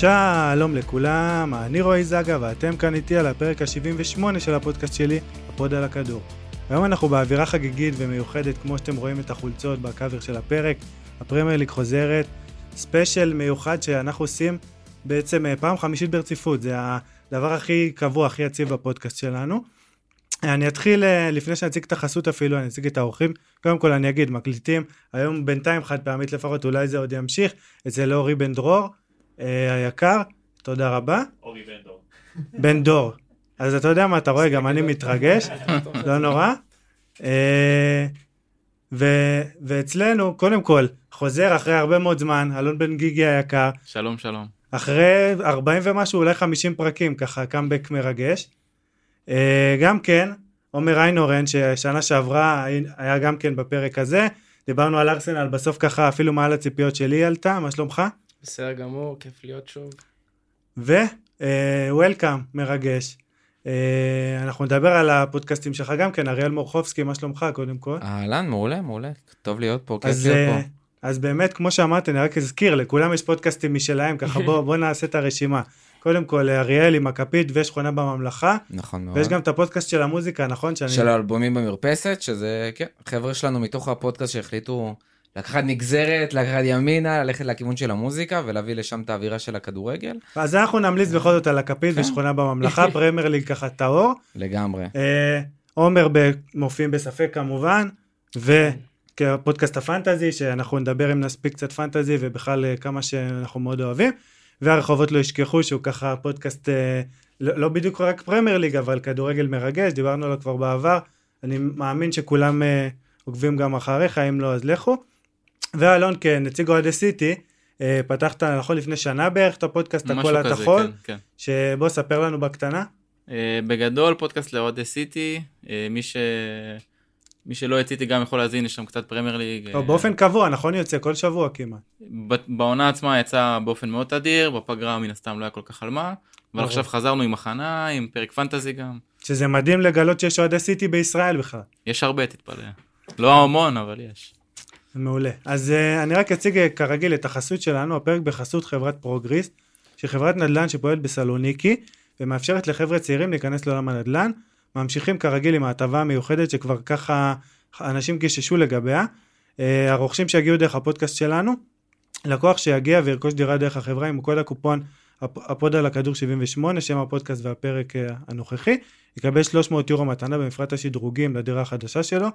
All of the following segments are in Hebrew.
שלום לכולם, אני רועי זגה ואתם כאן איתי על הפרק ה-78 של הפודקאסט שלי, הפוד על הכדור. היום אנחנו באווירה חגיגית ומיוחדת, כמו שאתם רואים את החולצות בקאבר של הפרק. הפרמייר ליג חוזרת, ספיישל מיוחד שאנחנו עושים בעצם אה, פעם חמישית ברציפות, זה הדבר הכי קבוע, הכי יציב בפודקאסט שלנו. אני אתחיל, אה, לפני שאני אציג את החסות אפילו, אני אציג את האורחים. קודם כל אני אגיד, מקליטים, היום בינתיים חד פעמית לפחות, אולי זה עוד ימשיך, אצל אורי בן דרור, היקר, תודה רבה. אורי בן דור. בן דור. אז אתה יודע מה, אתה רואה, גם אני מתרגש, לא נורא. אה, ו- ואצלנו, קודם כל, חוזר אחרי הרבה מאוד זמן, אלון בן גיגי היקר, שלום שלום. אחרי 40 ומשהו, אולי 50 פרקים, ככה קאמבק מרגש. אה, גם כן, עומר איינורן, ששנה שעברה היה גם כן בפרק הזה, דיברנו על ארסנל, בסוף ככה אפילו מעל הציפיות שלי עלתה, מה שלומך? בסדר גמור, כיף להיות שוב. ו-Welcome, מרגש. אה, אנחנו נדבר על הפודקאסטים שלך גם כן, אריאל מורחובסקי, מה שלומך קודם כל? אהלן, מעולה, מעולה. טוב להיות פה, כיף אז, להיות אה, פה. אז באמת, כמו שאמרתי, אני רק אזכיר, לכולם יש פודקאסטים משלהם, ככה בואו בוא נעשה את הרשימה. קודם כל, אריאל עם הכפית ושכונה בממלכה, נכון מאוד. ויש גם את הפודקאסט של המוזיקה, נכון? שאני... של האלבומים במרפסת, שזה, כן, חבר'ה שלנו מתוך הפודקאסט שהחליטו לקחת נגזרת, לקחת ימינה, ללכת לכיוון של המוזיקה ולהביא לשם את האווירה של הכדורגל. אז אנחנו נמליץ בכל זאת על הכפית כן. ושכונה בממלכה, פרמייר ליג ככה טהור. לגמרי. אה, עומר ב- מופיעים בספק כמובן, וכפודקאסט הפנטזי, שאנחנו נדבר אם נספיק קצת פנטזי ובכלל אה, כמה שאנחנו מאוד אוהבים. והרחובות לא ישכחו שהוא ככה פודקאסט אה, לא, לא בדיוק רק פרמייר ליג, אבל כדורגל מרגש, דיברנו עליו כבר בעבר. אני מאמין שכולם אה, עוקבים גם אחריך, אם לא אז לכו. ואלון כנציג אוהדי סיטי, אה, פתחת נכון לפני שנה בערך את הפודקאסט הכל תכול, כן, כן. שבוא ספר לנו בקטנה. אה, בגדול פודקאסט לאוהדי סיטי, אה, מי ש... מי שלא סיטי גם יכול להאזין, יש שם קצת פרמייר ליג. אה, באופן קבוע, נכון? יוצא כל שבוע כמעט. בעונה עצמה יצא באופן מאוד תדיר, בפגרה מן הסתם לא היה כל כך על מה, אבל. עכשיו חזרנו עם הכנה, עם פרק פנטזי גם. שזה מדהים לגלות שיש אוהדי סיטי בישראל בכלל. יש הרבה, תתפלא. לא המון, אבל יש. מעולה. אז אה, אני רק אציג uh, כרגיל את החסות שלנו, הפרק בחסות חברת פרוגריס, שהיא חברת נדל"ן שפועלת בסלוניקי, ומאפשרת לחבר'ה צעירים להיכנס לעולם הנדל"ן. ממשיכים כרגיל עם ההטבה המיוחדת שכבר ככה אנשים גיששו לגביה. אה, הרוכשים שיגיעו דרך הפודקאסט שלנו, לקוח שיגיע וירכוש דירה דרך החברה עם קוד הקופון הפ- הפוד על הכדור 78, שם הפודקאסט והפרק הנוכחי, יקבל 300 יורו מתנה במפרט השדרוגים לדירה החדשה שלו.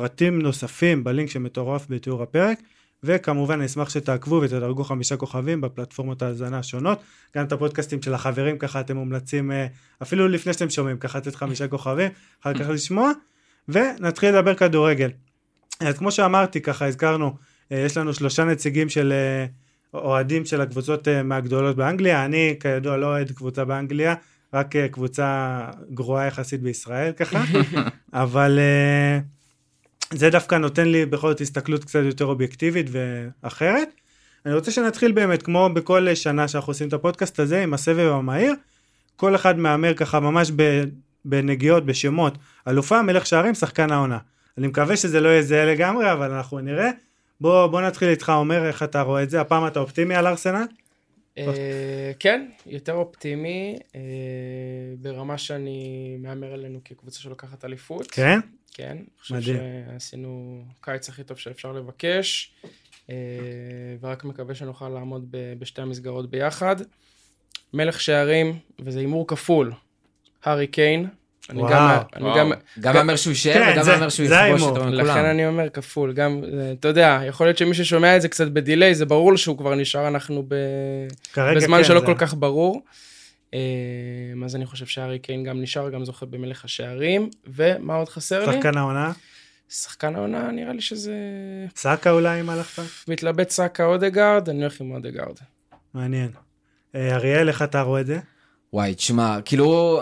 פרטים נוספים בלינק שמצורף בתיאור הפרק, וכמובן אני אשמח שתעקבו ותדרגו חמישה כוכבים בפלטפורמות ההאזנה השונות, גם את הפודקאסטים של החברים ככה אתם מומלצים, אה, אפילו לפני שאתם שומעים, ככה לתת חמישה כוכבים, אחר כך לשמוע, ונתחיל לדבר כדורגל. אז כמו שאמרתי, ככה הזכרנו, אה, יש לנו שלושה נציגים של אה, אוהדים של הקבוצות מהגדולות באנגליה, אני כידוע לא אוהד קבוצה באנגליה, רק קבוצה גרועה יחסית בישראל ככה, אבל זה דווקא נותן לי בכל זאת הסתכלות קצת יותר אובייקטיבית ואחרת. אני רוצה שנתחיל באמת, כמו בכל שנה שאנחנו עושים את הפודקאסט הזה, עם הסבב המהיר, כל אחד מהמר ככה ממש בנגיעות, בשמות, אלופה, מלך שערים, שחקן העונה. אני מקווה שזה לא יהיה זהה לגמרי, אבל אנחנו נראה. בוא, בוא נתחיל איתך, אומר איך אתה רואה את זה, הפעם אתה אופטימי על ארסנל? אה, כן, יותר אופטימי, אה, ברמה שאני מהמר עלינו כקבוצה שלוקחת אליפות. כן? כן, אני חושב. שעשינו קיץ הכי טוב שאפשר לבקש, אה, ורק מקווה שנוכל לעמוד בשתי המסגרות ביחד. מלך שערים, וזה הימור כפול, הארי קיין. אני גם, אני. גם, גם מהמר שהוא יישאר כן, וגם מהמר שהוא יכבוש. את כולם. לכן אני אומר כפול, גם, אה, אתה יודע, יכול להיות שמי ששומע את זה קצת בדיליי, זה ברור שהוא כבר נשאר, אנחנו בזמן כן, שלא כל כך ברור. אה, אז אני חושב שהארי קיין גם נשאר, גם זוכה במלך השערים. ומה עוד חסר לי? שחקן העונה? שחקן העונה, נראה לי שזה... סאקה אולי אם הלכת? מתלבט סאקה אודגרד, אני הולך עם אודגרד. מעניין. אה, אריאל, איך אתה רואה את זה? וואי, תשמע, כאילו,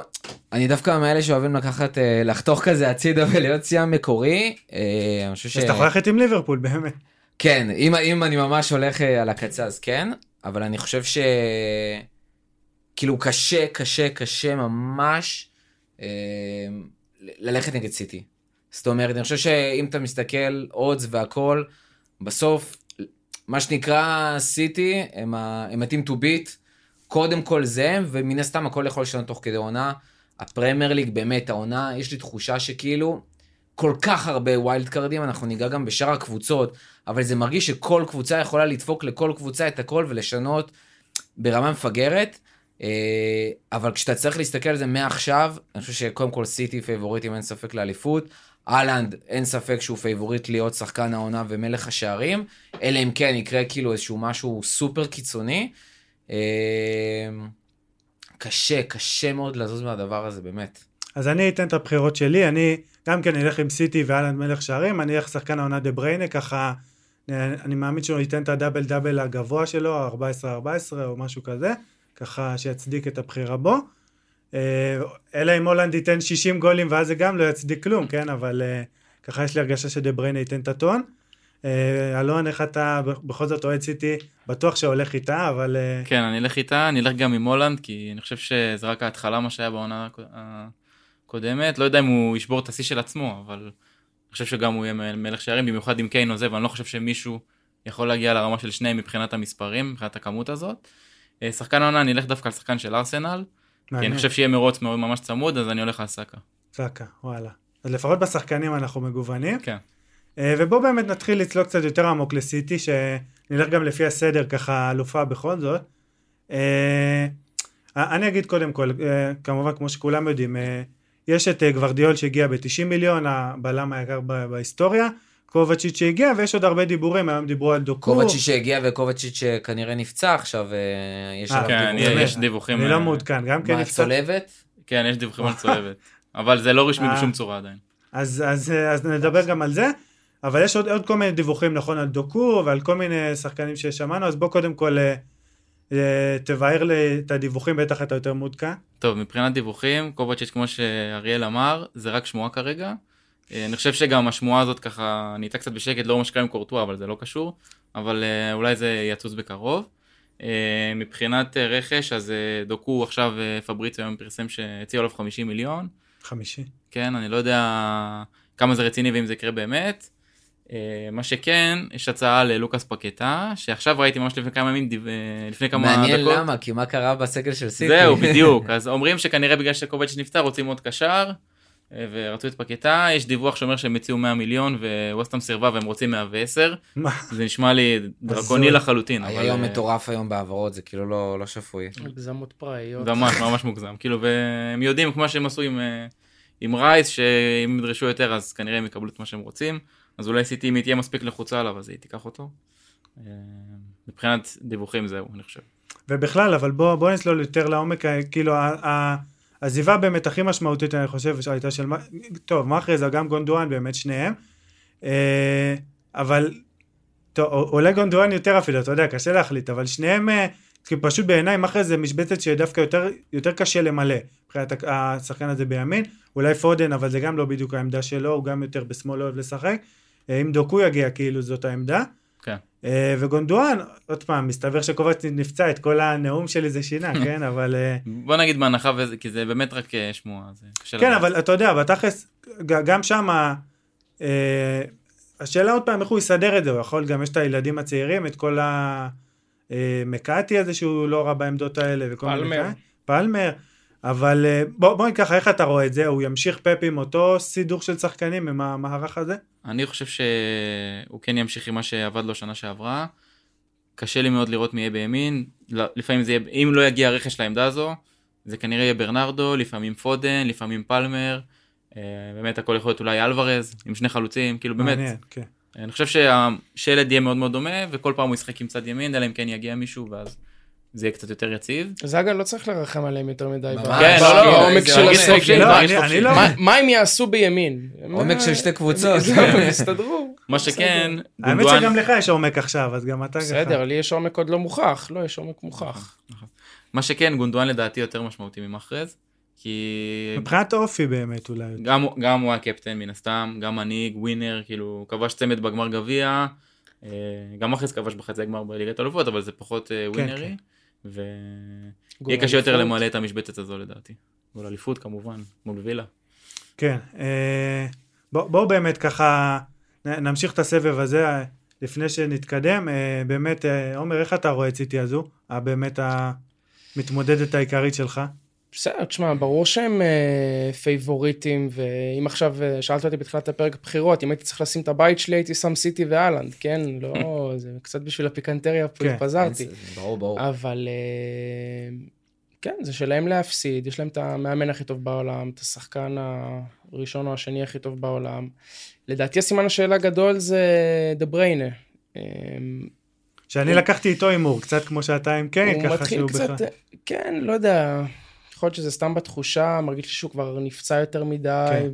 אני דווקא מאלה שאוהבים לקחת, אה, לחתוך כזה הצידה ולהיות שיאם מקורי. אה, אני חושב ש... אז אתה יכול ללכת עם ליברפול, באמת. כן, אם, אם אני ממש הולך אה, על הקצה אז כן, אבל אני חושב ש... כאילו קשה, קשה, קשה ממש אה, ללכת נגד סיטי. זאת אומרת, אני חושב שאם אתה מסתכל odds והכל, בסוף, מה שנקרא סיטי, הם ה- הם ה-team to beat, קודם כל זה, ומן הסתם הכל יכול לשנות תוך כדי עונה. הפרמייר ליג, באמת, העונה, יש לי תחושה שכאילו, כל כך הרבה wild card ים, אנחנו ניגע גם בשאר הקבוצות, אבל זה מרגיש שכל קבוצה יכולה לדפוק לכל קבוצה את הכל ולשנות ברמה מפגרת. אה, אבל כשאתה צריך להסתכל על זה מעכשיו, אני חושב שקודם כל סיטי favorite ים אין ספק לאליפות. האלנד, אין ספק שהוא favorite להיות שחקן העונה ומלך השערים, אלא אם כן יקרה כאילו איזשהו משהו סופר קיצוני. אה, קשה, קשה מאוד לזוז מהדבר הזה, באמת. אז אני אתן את הבחירות שלי, אני גם כן אלך עם סיטי והאלנד מלך שערים, אני אלך שחקן העונה דה בריינה, ככה אני מאמין שהוא ייתן את ה double double הגבוה שלו, 14-14 או משהו כזה, ככה שיצדיק את הבחירה בו. אה, אלא אם הולנד ייתן 60 גולים ואז זה גם לא יצדיק כלום, כן? אבל אה, ככה יש לי הרגשה שדה בריינה ייתן את הטון. אה, אלון, איך אתה בכל זאת אוהד סיטי, בטוח שהולך איתה, אבל... כן, אני אלך איתה, אני אלך גם עם הולנד, כי אני חושב שזה רק ההתחלה מה שהיה בעונה הקודמת. לא יודע אם הוא ישבור את השיא של עצמו, אבל אני חושב שגם הוא יהיה מלך שערים, במיוחד עם קיין עוזב, אני לא חושב שמישהו יכול להגיע לרמה של שניהם מבחינת המספרים, מבחינת הכמות הזאת. שחקן העונה, אני אלך דווקא על שחקן של ארסנל. כי אני חושב שיהיה מרוץ ממש צמוד, אז אני הולך על סאקה. סאקה, וואלה. אז לפחות בשחקנים אנחנו מגוונים. כן. אה, ובואו באמת נתחיל לצלול קצת יותר עמוק לסיטי, שנלך גם לפי הסדר ככה אלופה בכל זאת. אה, אני אגיד קודם כל, אה, כמובן כמו שכולם יודעים, יש את גוורדיאל שהגיע ב-90 מיליון, הבלם היקר בהיסטוריה. קובצ'יץ' שהגיע, ויש עוד הרבה דיבורים, היום דיברו על דוקו. קובצ'יץ' שהגיע וקובצ'יץ' שכנראה נפצע עכשיו, אה, יש עליו כן, דיבורים. יש דיווחים. אני לא מעודכן, גם כן נפצע. מה, צולבת? כן, יש דיווחים על צולבת. אבל זה לא רשמי אה, בשום צורה עדיין. אז, אז, אז נדבר גם על זה, אבל יש עוד, עוד כל מיני דיווחים, נכון, על דוקו ועל כל מיני שחקנים ששמענו, אז בוא קודם כל אה, תבהר לי את הדיווחים, בטח אתה יותר מעודכן. טוב, מבחינת דיווחים, קובצ'יץ', כמו שאריאל אמר, זה רק שמועה כרגע. אה, אני חושב שגם השמועה הזאת ככה נהייתה קצת בשקט, לא מה שקרה עם קורטואה, אבל זה לא קשור, אבל אה, אולי זה יצוץ בקרוב. אה, מבחינת רכש, אז דוקו עכשיו פבריציו היום פרסם שהציעו עליו 50 מיליון. 50. כן, אני לא יודע כמה זה רציני ואם זה יקרה באמת. מה שכן, יש הצעה ללוקאס פקטה, שעכשיו ראיתי ממש לפני כמה ימים, לפני כמה מעניין דקות. מעניין למה, כי מה קרה בסגל של סיטי? זהו, בדיוק. אז אומרים שכנראה בגלל שקובץ' נפטר רוצים עוד קשר. ורצו את פקטה, יש דיווח שאומר שהם הציעו 100 מיליון וווסטהאם סירבה והם רוצים 110. מה? זה נשמע לי דרקוני לחלוטין. היה יום אה, מטורף היום בהעברות, זה כאילו לא, לא שפוי. הגזמות פראיות. ממש ממש מוגזם, כאילו והם יודעים כמו שהם עשו עם, אה, עם רייס, שאם ידרשו יותר אז כנראה הם יקבלו את מה שהם רוצים, אז אולי סיטי אם היא תהיה מספיק לחוצה עליו אז היא תיקח אותו. אה, מבחינת דיווחים זהו אני חושב. ובכלל אבל בוא, בוא נסלול יותר לעומק, כאילו עזיבה באמת הכי משמעותית אני חושב שהייתה של, טוב מאחרי זה גם גונדואן באמת שניהם, אה, אבל טוב, עולה גונדואן יותר אפילו, אתה יודע, קשה להחליט, אבל שניהם, אה, כי פשוט בעיניי מאחרי זה משבצת שדווקא יותר, יותר קשה למלא, מבחינת השחקן הזה בימין, אולי פודן, אבל זה גם לא בדיוק העמדה שלו, הוא גם יותר בשמאל אוהב לשחק, אה, אם דוקו יגיע כאילו זאת העמדה. כן. אה, וגונדואן, עוד פעם, מסתבר שקובץ נפצע, את כל הנאום שלי זה שינה, כן, אבל... אה, בוא נגיד בהנחה, כי זה באמת רק אה, שמועה, זה כן, אבל אתה יודע, בתכלס, גם שם, השאלה עוד פעם, איך הוא יסדר את זה, הוא יכול, גם יש את הילדים הצעירים, את כל המקאטי הזה שהוא לא רע בעמדות האלה, וכל מיני... פלמר. פלמר. אבל בוא, בוא ניקח, איך אתה רואה את זה? הוא ימשיך פפ עם אותו סידור של שחקנים עם המערך הזה? אני חושב שהוא כן ימשיך עם מה שעבד לו שנה שעברה. קשה לי מאוד לראות מי יהיה בימין, לפעמים זה יהיה, אם לא יגיע רכש לעמדה הזו, זה כנראה יהיה ברנרדו, לפעמים פודן, לפעמים פלמר, אה, באמת הכל יכול להיות אולי אלוורז, עם שני חלוצים, כאילו באמת. מעניין, כן. אני חושב שהשלד יהיה מאוד מאוד דומה, וכל פעם הוא ישחק עם צד ימין, אלא אם כן יגיע מישהו, ואז זה יהיה קצת יותר יציב. זאגה לא צריך לרחם עליהם יותר מדי. כן, לא, לא, העומק של הסגל. לא- מה הם יעשו בימין? עומק של שתי קבוצות. יסתדרו. מה שכן, האמת שגם לך יש עומק עכשיו, אז גם אתה ככה. בסדר, לי יש עומק עוד לא מוכח, לא, יש עומק מוכח. מה שכן, גונדואן לדעתי יותר משמעותי ממחרז. כי... מבחינת אופי באמת אולי. גם, גם הוא הקפטן מן הסתם, גם מנהיג, ווינר, כאילו, כבש צמד בגמר גביע. אה, גם מחרז כבש בחצי הגמר בליגת אלופות, אבל זה פחות אה, כן, ווינרי. ויהיה קשה יותר למלא את המשבצת הזו לדעתי. גול אליפות כמובן, מול וילה. כן, אה, בואו בוא באמת ככה נמשיך את הסבב הזה לפני שנתקדם. אה, באמת, אה, עומר, איך אתה רואה את סיטי הזו? באמת המתמודדת העיקרית שלך? בסדר, תשמע, ברור שהם אה, favorite ים, ואם עכשיו אה, שאלת אותי בתחילת הפרק בחירות, אם הייתי צריך לשים את הבית שלי, הייתי שם סיטי והאלנד, כן? לא, זה קצת בשביל הפיקנטריה, פה כן. התפזרתי. ברור, ברור. אבל אה, כן, זה שלהם להפסיד, יש להם את המאמן הכי טוב בעולם, את השחקן הראשון או השני הכי טוב בעולם. לדעתי הסימן השאלה הגדול זה דה בריינה. אה, שאני הוא- לקחתי איתו הימור, קצת כמו שאתה עם קיין, ככה שהוא בכלל... כן, לא יודע, יכול להיות שזה סתם בתחושה, מרגיש לי שהוא כבר נפצע יותר מדי, כן.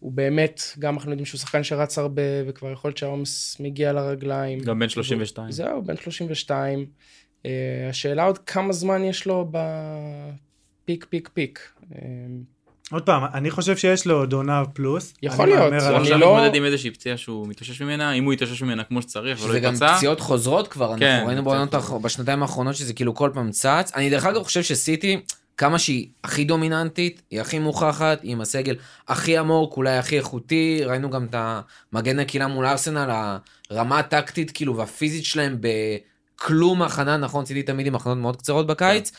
והוא באמת, גם אנחנו יודעים שהוא שחקן שרץ הרבה, וכבר יכול להיות שהעומס מגיע לרגליים. גם בן 32. זהו, בן 32. אה, השאלה עוד כמה זמן יש לו בפיק, פיק, פיק. אה, עוד פעם, אני חושב שיש לו עוד עונה פלוס. יכול אני להיות, עליו. הוא עכשיו לא- מתמודד עם איזושהי פציעה שהוא מתאושש ממנה, אם הוא יתאושש ממנה כמו שצריך ולא שזה גם ייפצע, פציעות חוזרות כבר, כן, אנחנו ראינו בעונות בשנתיים האחרונות שזה כאילו כל פעם צץ. אני דרך אגב חושב שסיטי, כמה שהיא הכי דומיננטית, היא הכי מוכחת, היא עם הסגל הכי עמוק, אולי הכי איכותי, ראינו גם את המגן הקהילה מול ארסנל, הרמה הטקטית כאילו והפיזית שלהם בכלום הכנה, נכון, סיטי תמיד עם הכנות מאוד קצרות בקיץ,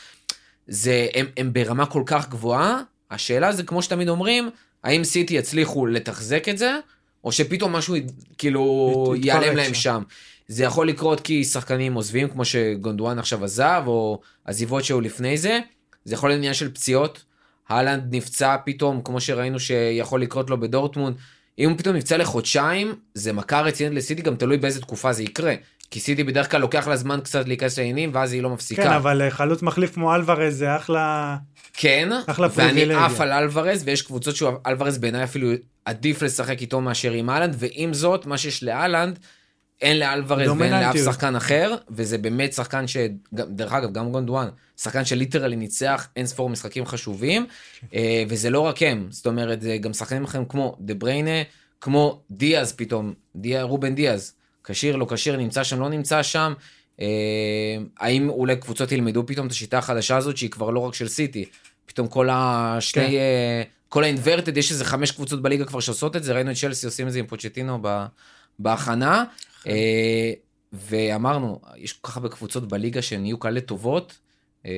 זה, הם, הם ברמה כל כך גבוהה, השאלה זה כמו שתמיד אומרים, האם סיטי יצליחו לתחזק את זה, או שפתאום משהו כאילו ייעלם להם שם. שם. זה יכול לקרות כי שחקנים עוזבים, כמו שגונדואן עכשיו עזב, או עזיבות שהיו לפני זה. זה יכול להיות עניין של פציעות. אהלנד נפצע פתאום, כמו שראינו שיכול לקרות לו בדורטמונד. אם הוא פתאום נפצע לחודשיים, זה מכה רצינית לסיטי, גם תלוי באיזה תקופה זה יקרה. כי סיטי בדרך כלל לוקח לה זמן קצת להיכנס לעניינים, ואז היא לא מפסיקה. כן, אבל אה, חלוץ מחליף כמו אלוורז זה אחלה... כן, אחלה ואני. עף על אלוורז, ויש קבוצות שאלוורז בעיניי אפילו עדיף לשחק איתו מאשר עם אהלנד, ועם זאת, מה שיש לאהלנד, אין לאלוורז ואין לאף. שחקן אחר, וזה באמת שחקן ש... דרך אגב, גם גונדואן, שחקן שליטרלי ניצח אין ספור משחקים חשובים, אה, וזה לא רק הם, זאת אומרת, גם שחקנים אחרים כמו דה בריינה, כמו דיאז פתאום, דיה, רובן דיאז, כשיר, לא כשיר, נמצא שם, לא נמצא שם. אה, האם אולי קבוצות ילמדו פתאום את השיטה החדשה הזאת, שהיא כבר לא רק של סיטי, פתאום כל השני, כן. אה, כל האינברטד, יש איזה חמש קבוצות בליגה כבר שעושות את זה, ראינו את צ'לסי עושים את זה עם פוצ'טינו בהכנה, אה, ואמרנו, יש כל כך הרבה קבוצות בליגה שנהיו כאלה טובות, אה,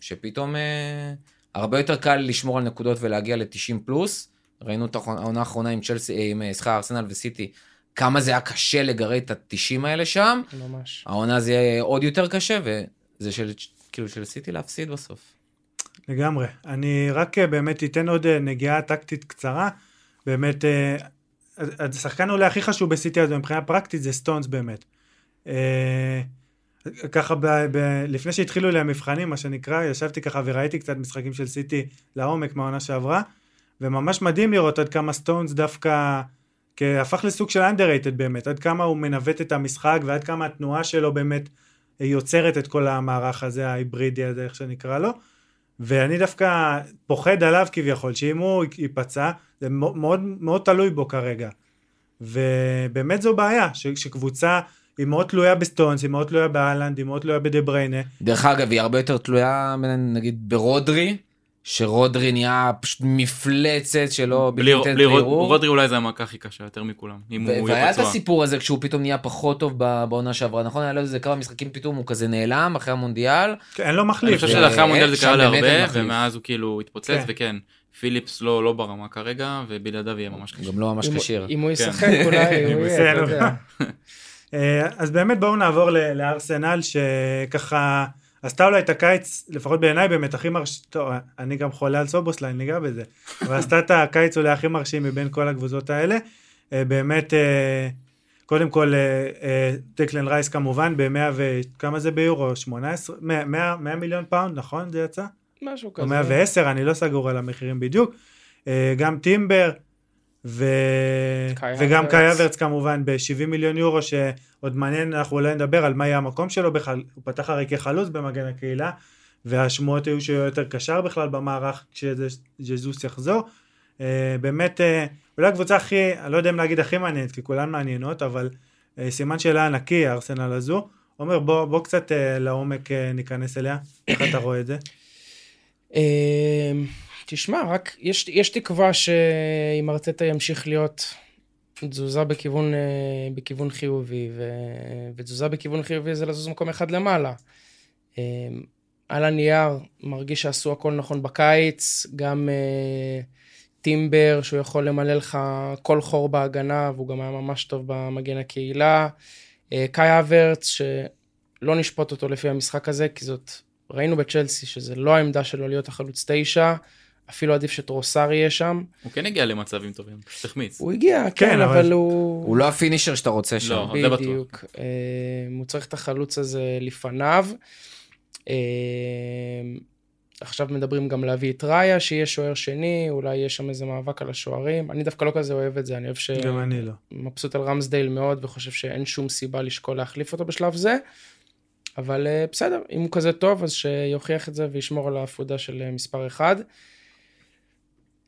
שפתאום אה, הרבה יותר קל לשמור על נקודות ולהגיע ל-90 פלוס. ראינו את העונה האחרונה עם צ'לסי, אה, עם אה, סליחה, ארסנל וסיטי, כמה זה היה קשה לגרד את ה-90 האלה שם. ממש. העונה זה יהיה עוד יותר קשה, וזה של, כאילו, של סיטי להפסיד בסוף. לגמרי. אני רק אה, באמת אתן עוד אה, נגיעה טקטית קצרה. באמת, אה, השחקן אולי הכי חשוב בסיטי הזו מבחינה פרקטית זה סטונס באמת. ככה ב, ב, לפני שהתחילו לי המבחנים מה שנקרא ישבתי ככה וראיתי קצת משחקים של סיטי לעומק מהעונה שעברה וממש מדהים לראות עד כמה סטונס דווקא הפך לסוג של underrated באמת עד כמה הוא מנווט את המשחק ועד כמה התנועה שלו באמת יוצרת את כל המערך הזה ההיברידי הזה איך שנקרא לו ואני דווקא פוחד עליו כביכול שאם הוא ייפצע זה מאוד מאוד תלוי בו כרגע ובאמת זו בעיה ש- שקבוצה היא מאוד תלויה בסטונס, היא מאוד תלויה באלנד, היא מאוד תלויה בדה בריינה. דרך אגב, היא הרבה יותר תלויה, נגיד, ברודרי, שרודרי נהיה פשוט מפלצת שלא בלי ניתנת בלי רוד- לערעור. רודרי אולי זה המכה הכי קשה, יותר מכולם, אם ו- הוא והיה יהיה את פצוע. הסיפור הזה כשהוא פתאום נהיה פחות טוב בעונה שעברה, נכון? היה לו איזה כמה משחקים פתאום הוא כזה נעלם אחרי המונדיאל. כן, אין לו אני מחליף. חושב ו- שלאחרי המונדיאל זה קרה להרבה. ומאז הוא כאילו התפוצץ, כן. וכן, פיליפס לא לא ברמה כרגע, ובלעדיו יהיה ממש קשה. גם לא ממש כשיר. אם הוא כן. ישחק אולי הוא יהיה. אתה יודע. אה, אז באמת בואו נעבור ל- לארסנל שככה עשתה אולי את הקיץ, לפחות בעיניי באמת הכי מרשים, טוב, אני גם חולה על סובוסלאי, ניגע בזה, אבל עשתה את הקיץ אולי הכי מרשים מבין כל הקבוצות האלה. אה, באמת, אה, קודם כל, אה, דקלן רייס כמובן ב-100 וכמה זה ביורו? 18? 100, 100, 100 מיליון פאונד, נכון? זה יצא? משהו או כזה. 110, אני לא סגור על המחירים בדיוק. גם טימבר, ו... קאי וגם. קאי הוורץ כמובן ב-70 מיליון יורו, שעוד מעניין, אנחנו אולי נדבר על מה יהיה המקום שלו בכלל, הוא פתח הרי כחלוץ במגן הקהילה, והשמועות היו שהוא יותר קשר בכלל במערך כשז'זוס יחזור. אה, באמת, אה, אולי הקבוצה הכי, אני לא יודע אם להגיד הכי מעניינת, כי כולן מעניינות, אבל אה, סימן שאלה ענקי, הארסנל הזו. עומר, בוא, בוא קצת אה, לעומק אה, ניכנס אליה, איך אתה רואה את זה? תשמע, רק יש, יש תקווה שאם ארטטה ימשיך להיות תזוזה בכיוון, אה, בכיוון חיובי, ו, ותזוזה בכיוון חיובי זה לזוז מקום אחד למעלה. אה, על הנייר מרגיש שעשו הכל נכון בקיץ, גם אה, טימבר שהוא יכול למלא לך כל חור בהגנה והוא גם היה ממש טוב במגן הקהילה. קאי אברץ שלא נשפוט אותו לפי המשחק הזה כי זאת, ראינו בצ'לסי שזה לא העמדה שלו להיות החלוץ תשע, אפילו עדיף שטרוסר יהיה שם. הוא כן הגיע למצבים טובים, פשוט החמיץ. הוא הגיע, כן, כן, אבל- אבל הוא... הוא לא הפינישר שאתה רוצה שם. לא. זה בטוח. בדיוק. אה, הוא צריך את החלוץ הזה לפניו. אה, עכשיו מדברים גם להביא את ראיה, שיהיה שוער שני, אולי יהיה שם איזה מאבק על השוערים. אני דווקא לא כזה אוהב את זה, אני אוהב ש... גם אני לא. מבסוט על רמסדייל מאוד, וחושב שאין שום סיבה לשקול להחליף אותו בשלב זה. אבל אה, בסדר, אם הוא כזה טוב, אז שיוכיח את זה וישמור על העפודה של מספר אחד.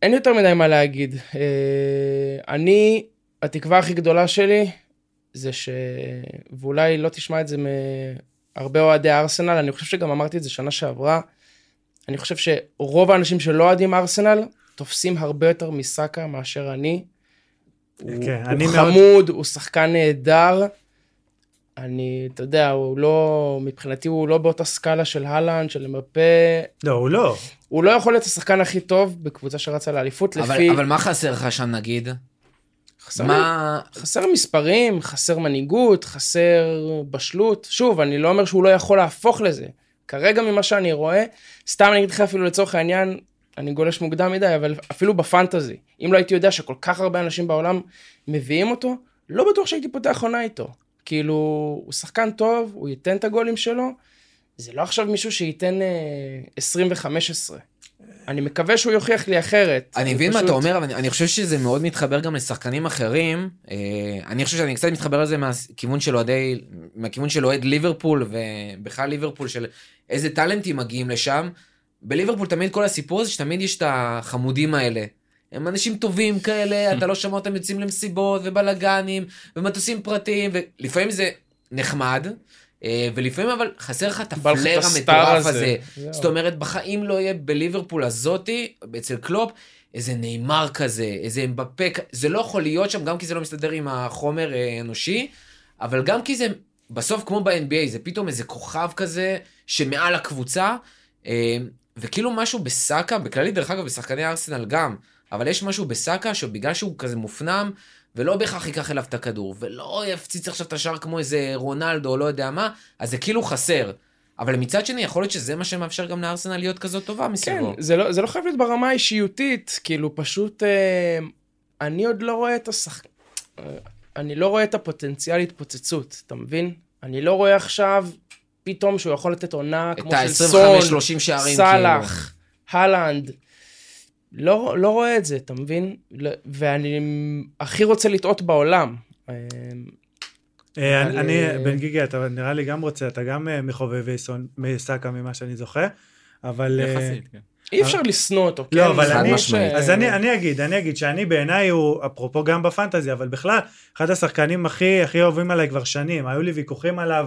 אין יותר מדי מה להגיד. אה, אני, התקווה הכי גדולה שלי זה ש... ואולי לא תשמע את זה מהרבה אוהדי ארסנל, אני חושב שגם אמרתי את זה שנה שעברה. אני חושב שרוב האנשים שלא אוהדים ארסנל תופסים הרבה יותר מסאקה מאשר אני. הוא, כן, הוא אני מאוד- חמוד, הוא שחקן נהדר. אני, אתה יודע, הוא לא, מבחינתי הוא לא באותה סקאלה של הלנד, של מרפא. לא, הוא לא. הוא לא יכול להיות השחקן הכי טוב בקבוצה שרצה לאליפות, אבל, לפי... אבל מה חסר לך שם נגיד? חסר, מה... חסר מספרים, חסר מנהיגות, חסר בשלות. שוב, אני לא אומר שהוא לא יכול להפוך לזה. כרגע ממה שאני רואה, סתם אני אגיד לך אפילו לצורך העניין, אני גולש מוקדם מדי, אבל אפילו בפנטזי, אם לא הייתי יודע שכל כך הרבה אנשים בעולם מביאים אותו, לא בטוח שהייתי פותח עונה איתו. כאילו, הוא שחקן טוב, הוא ייתן את הגולים שלו, זה לא עכשיו מישהו שייתן אה, 20 ו-15. אני מקווה שהוא יוכיח לי אחרת. אני מבין מה פשוט- אתה אומר, אבל אני, אני חושב שזה מאוד מתחבר גם לשחקנים אחרים. אה, אני חושב שאני קצת מתחבר לזה מהכיוון של אוהדי, מהכיוון של אוהד ליברפול, ובכלל ליברפול של איזה טאלנטים מגיעים לשם. בליברפול תמיד כל הסיפור הזה שתמיד יש את החמודים האלה. הם אנשים טובים כאלה, אתה לא שומע אותם יוצאים למסיבות ובלאגנים ומטוסים פרטיים, ולפעמים זה נחמד, אה, ולפעמים אבל חסר לך את הפלר המטורף הזה. הזה. זאת אומרת, בחיים לא יהיה בליברפול הזאתי, אצל קלופ, איזה נאמר כזה, איזה אמבפה, כ- זה לא יכול להיות שם, גם כי זה לא מסתדר עם החומר אה, האנושי, אבל גם כי זה, בסוף כמו ב-NBA, זה פתאום איזה כוכב כזה, שמעל הקבוצה, אה, וכאילו משהו בסאקה, בכללי דרך אגב, בשחקני ארסנל גם, אבל יש משהו בסאקה, שבגלל שהוא כזה מופנם, ולא בהכרח ייקח אליו את הכדור, ולא יפציץ עכשיו את השער כמו איזה רונלדו או לא יודע מה, אז זה כאילו חסר. אבל מצד שני, יכול להיות שזה מה שמאפשר גם לארסנל להיות כזאת טובה כן, מסביבו. זה לא, זה לא חייב להיות ברמה האישיותית, כאילו פשוט אה, אני עוד לא רואה את השחק... אה, אני לא רואה את הפוטנציאל התפוצצות, אתה מבין? אני לא רואה עכשיו פתאום שהוא יכול לתת עונה כמו של סון, ה-25-30 שערים. סאלח, הלנד. לא, לא רואה את זה, אתה מבין? לא- ואני הכי רוצה לטעות בעולם. אה, אה, אבל, אני, אה, בן גיגי, אתה נראה לי גם רוצה, אתה גם מחובבי מסאקה ממה שאני זוכר, אבל... יחסית, כן. אי אפשר לשנוא אותו, לא, כן? אבל זה אני- לא ש- אז אני, אני אגיד, אני אגיד שאני בעיניי הוא, אפרופו גם בפנטזי, אבל בכלל, אחד השחקנים הכי הכי אוהבים עליי כבר שנים, היו לי ויכוחים עליו,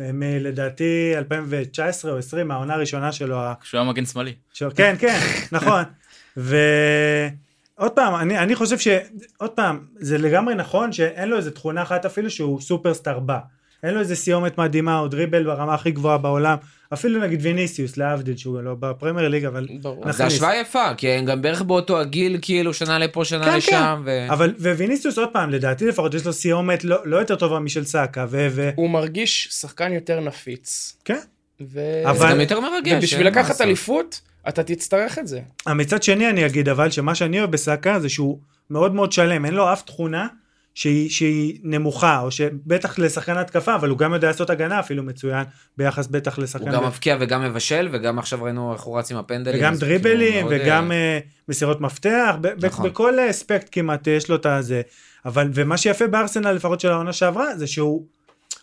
אה, מ- לדעתי 2019 או 20, העונה הראשונה שלו, כשהוא היה מגן שמאלי. כן, כן, נכון. ועוד פעם, אני, אני חושב ש... עוד פעם, זה לגמרי נכון שאין לו איזה תכונה אחת אפילו שהוא סופרסטאר בא. אין לו איזה סיומת מדהימה או דריבל ברמה הכי גבוהה בעולם. אפילו נגיד ויניסיוס, להבדיל, שהוא לא בפרמייר ליג, אבל... ברור. אז זה נכניס. השוואה יפה, כי הם גם בערך באותו הגיל, כאילו, שנה לפה, שנה כן, לשם. ו... אבל וויניסיוס עוד פעם, לדעתי לפחות יש לו סיומת לא, לא יותר טובה משל סאקה, ו... ו... הוא מרגיש שחקן יותר נפיץ. כן. ו... אבל- זה גם יותר מרגש. ובשביל לקחת. אליפות, אתה תצטרך את זה. מצד שני אני אגיד אבל שמה שאני אוהב בסאקה זה שהוא מאוד מאוד שלם, אין לו אף תכונה שהיא, שהיא נמוכה, או שבטח לשחקן התקפה, אבל הוא גם יודע לעשות הגנה אפילו מצוין, ביחס בטח לשחקן... הוא גם מבקיע וגם מבשל, וגם עכשיו ראינו איך הוא רץ עם הפנדלים. וגם דריבלים, כאילו, וגם אה, uh, מסירות מפתח, ב- ב- נכון. בכל אה, אספקט כמעט יש לו את הזה. אבל, ומה שיפה בארסנל לפחות של העונה שעברה, זה שהוא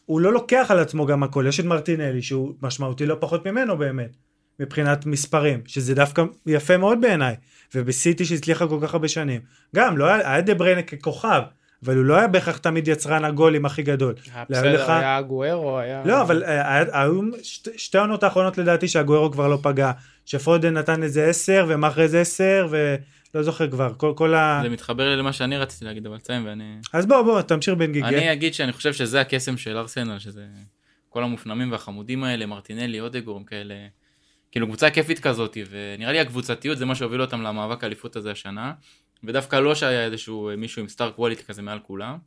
הוא לא לוקח על עצמו גם הכל, יש את מרטינלי שהוא משמעותי לא פחות ממנו באמת, מבחינת מספרים, שזה דווקא יפה מאוד בעיניי, ובסיטי שהצליחה כל כך הרבה שנים. גם, לא היה, היה דה בריינה ככוכב, אבל הוא לא היה בהכרח תמיד יצרן הגולים הכי גדול. היה לא, בסדר, לך- היה גוארו, היה... לא, אבל אה, היה- היו שתי- העונות האחרונות לדעתי שהגוארו כבר לא פגע, שפרודן נתן איזה 10 ומאחרז 10 ולא זוכר כבר, כל, כל ה... זה מתחבר למה שאני רציתי להגיד, אבל תסיים ואני... אז בוא בוא תמשיך בן גיגי. אני אגיד שאני חושב שזה הקסם של ארסנל, שזה... כל המופנמים והחמודים האלה, מרטינלי, אודגור, הם כאלה, כאילו קבוצה כיפית כזאת, ונראה לי הקבוצתיות זה מה שהוביל אותם למאבק האליפות הזה השנה, ודווקא לא שהיה איזשהו מישהו עם סטאר קווליטי כזה מעל כולם.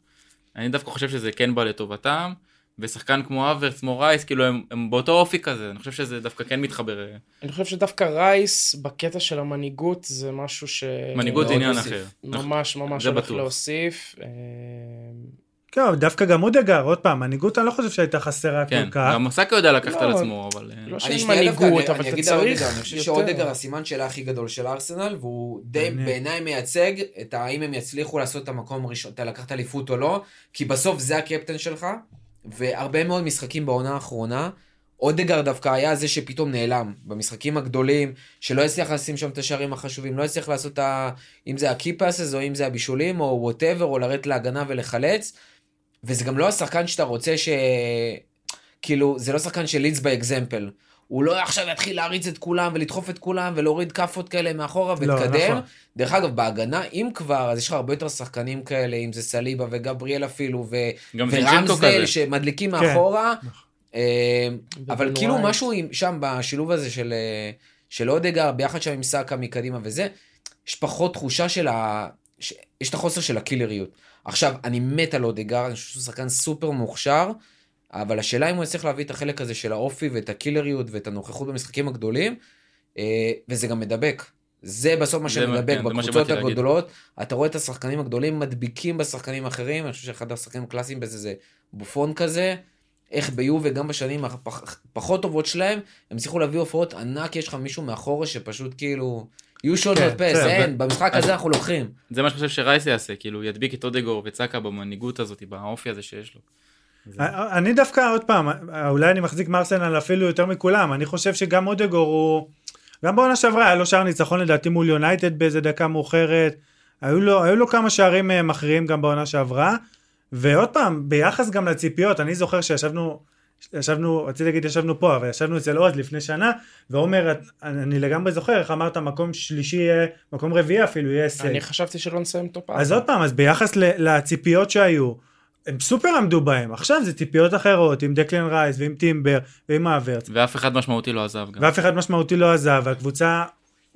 אני דווקא חושב שזה כן בא לטובתם, ושחקן כמו אברס, כמו רייס, כאילו הם, הם באותו אופי כזה, אני חושב שזה דווקא כן מתחבר. אה, אני חושב שדווקא רייס, בקטע של המנהיגות, זה משהו ש... מנהיגות זה עניין. אחר. ממש ממש הולך בטוח. להוסיף. כן, אבל דווקא גם אודגר, עוד פעם, מנהיגות אני לא חושב שהייתה חסרה כן, כל כך. גם סאקה יודע לקחת לא, על עצמו, אבל... אה, לא אני שאין מנהיגות, אני- אבל אני אתה צריך אודגר, אני חושב יותר. שאודגר הסימן שאלה הכי גדול של ארסנל, והוא די. בעיניי מייצג את האם הם יצליחו לעשות את המקום הראשון, אתה לקחת אליפות או לא, כי בסוף זה הקפטן שלך, והרבה מאוד משחקים בעונה האחרונה, אודגור דווקא היה זה שפתאום נעלם, במשחקים הגדולים, שלא הצליח לשים שם את השערים החשובים, לא הצליח לעשות את ה... אם זה ה-key passes או אם זה הבישולים או whatever, או לרדת להגנה ולחלץ, וזה גם לא השחקן שאתה רוצה ש... כאילו, זה לא שחקן של לידס ב example. הוא לא עכשיו יתחיל להריץ את כולם ולדחוף את כולם ולהוריד כאפות כאלה מאחורה לא, ולהתקדם. נכון. דרך אגב, בהגנה, אם כבר, אז יש לך הרבה יותר שחקנים כאלה, אם זה סליבה וגבריאל אפילו, ו... כזה. שמדליקים כן. מאחורה. אה, אבל כאילו. משהו עם- שם בשילוב הזה של, אה, של אודגר, ביחד שם עם סאקה מקדימה וזה, יש פחות תחושה של ה... ש... יש את החוסר של הקילריות. עכשיו, אני מת על אודגר, אני חושב שהוא שחקן סופר מוכשר, אבל השאלה אם הוא יצליח להביא את החלק הזה של האופי ואת הקילריות ואת הנוכחות במשחקים הגדולים, אה, וזה גם מדבק. זה בסוף מה שמדבק כן, בקבוצות שבאתי להגיד. הגדולות. אתה רואה את השחקנים הגדולים מדביקים בשחקנים האחרים, אני חושב שאחד השחקנים הקלאסיים בזה זה בופון כזה. איך ביובה גם בשנים הפחות טובות שלהם, הם הצליחו להביא הופעות ענק, יש לך מישהו מאחורה שפשוט כאילו, you should כן. אין, במשחק אז- הזה אנחנו לוקחים. זה מה שאני חושב שרייס יעשה, כאילו ידביק את אודגור וצאקה במנהיגות הזאת, באופי הזה שיש לו. זה- אני דווקא עוד פעם, אולי אני מחזיק מארסנל אפילו יותר מכולם, אני חושב שגם אודגור הוא, גם בעונה שעברה היה לו שער ניצחון לדעתי מול יונייטד באיזה דקה מאוחרת, היו לו, היו לו כמה שערים אה, מכריעים גם בעונה שעברה, ועוד פעם, ביחס גם לציפיות, אני זוכר שישבנו, ישבנו, רציתי להגיד ישבנו פה, אבל ישבנו אצל עוז לפני שנה, ועומר, אני לגמרי זוכר איך אמרת מקום שלישי, יהיה- מקום רביעי אפילו יהיה הישג. אני חשבתי שלא נסיים top אז עוד פעם, אז ביחס ל- לציפיות שהיו, הם סופר עמדו בהם, עכשיו זה ציפיות אחרות, עם דקלן רייס ועם טימבר ועם האברץ, ואף אחד משמעותי לא עזב גם. ואף אחד משמעותי לא עזב, והקבוצה,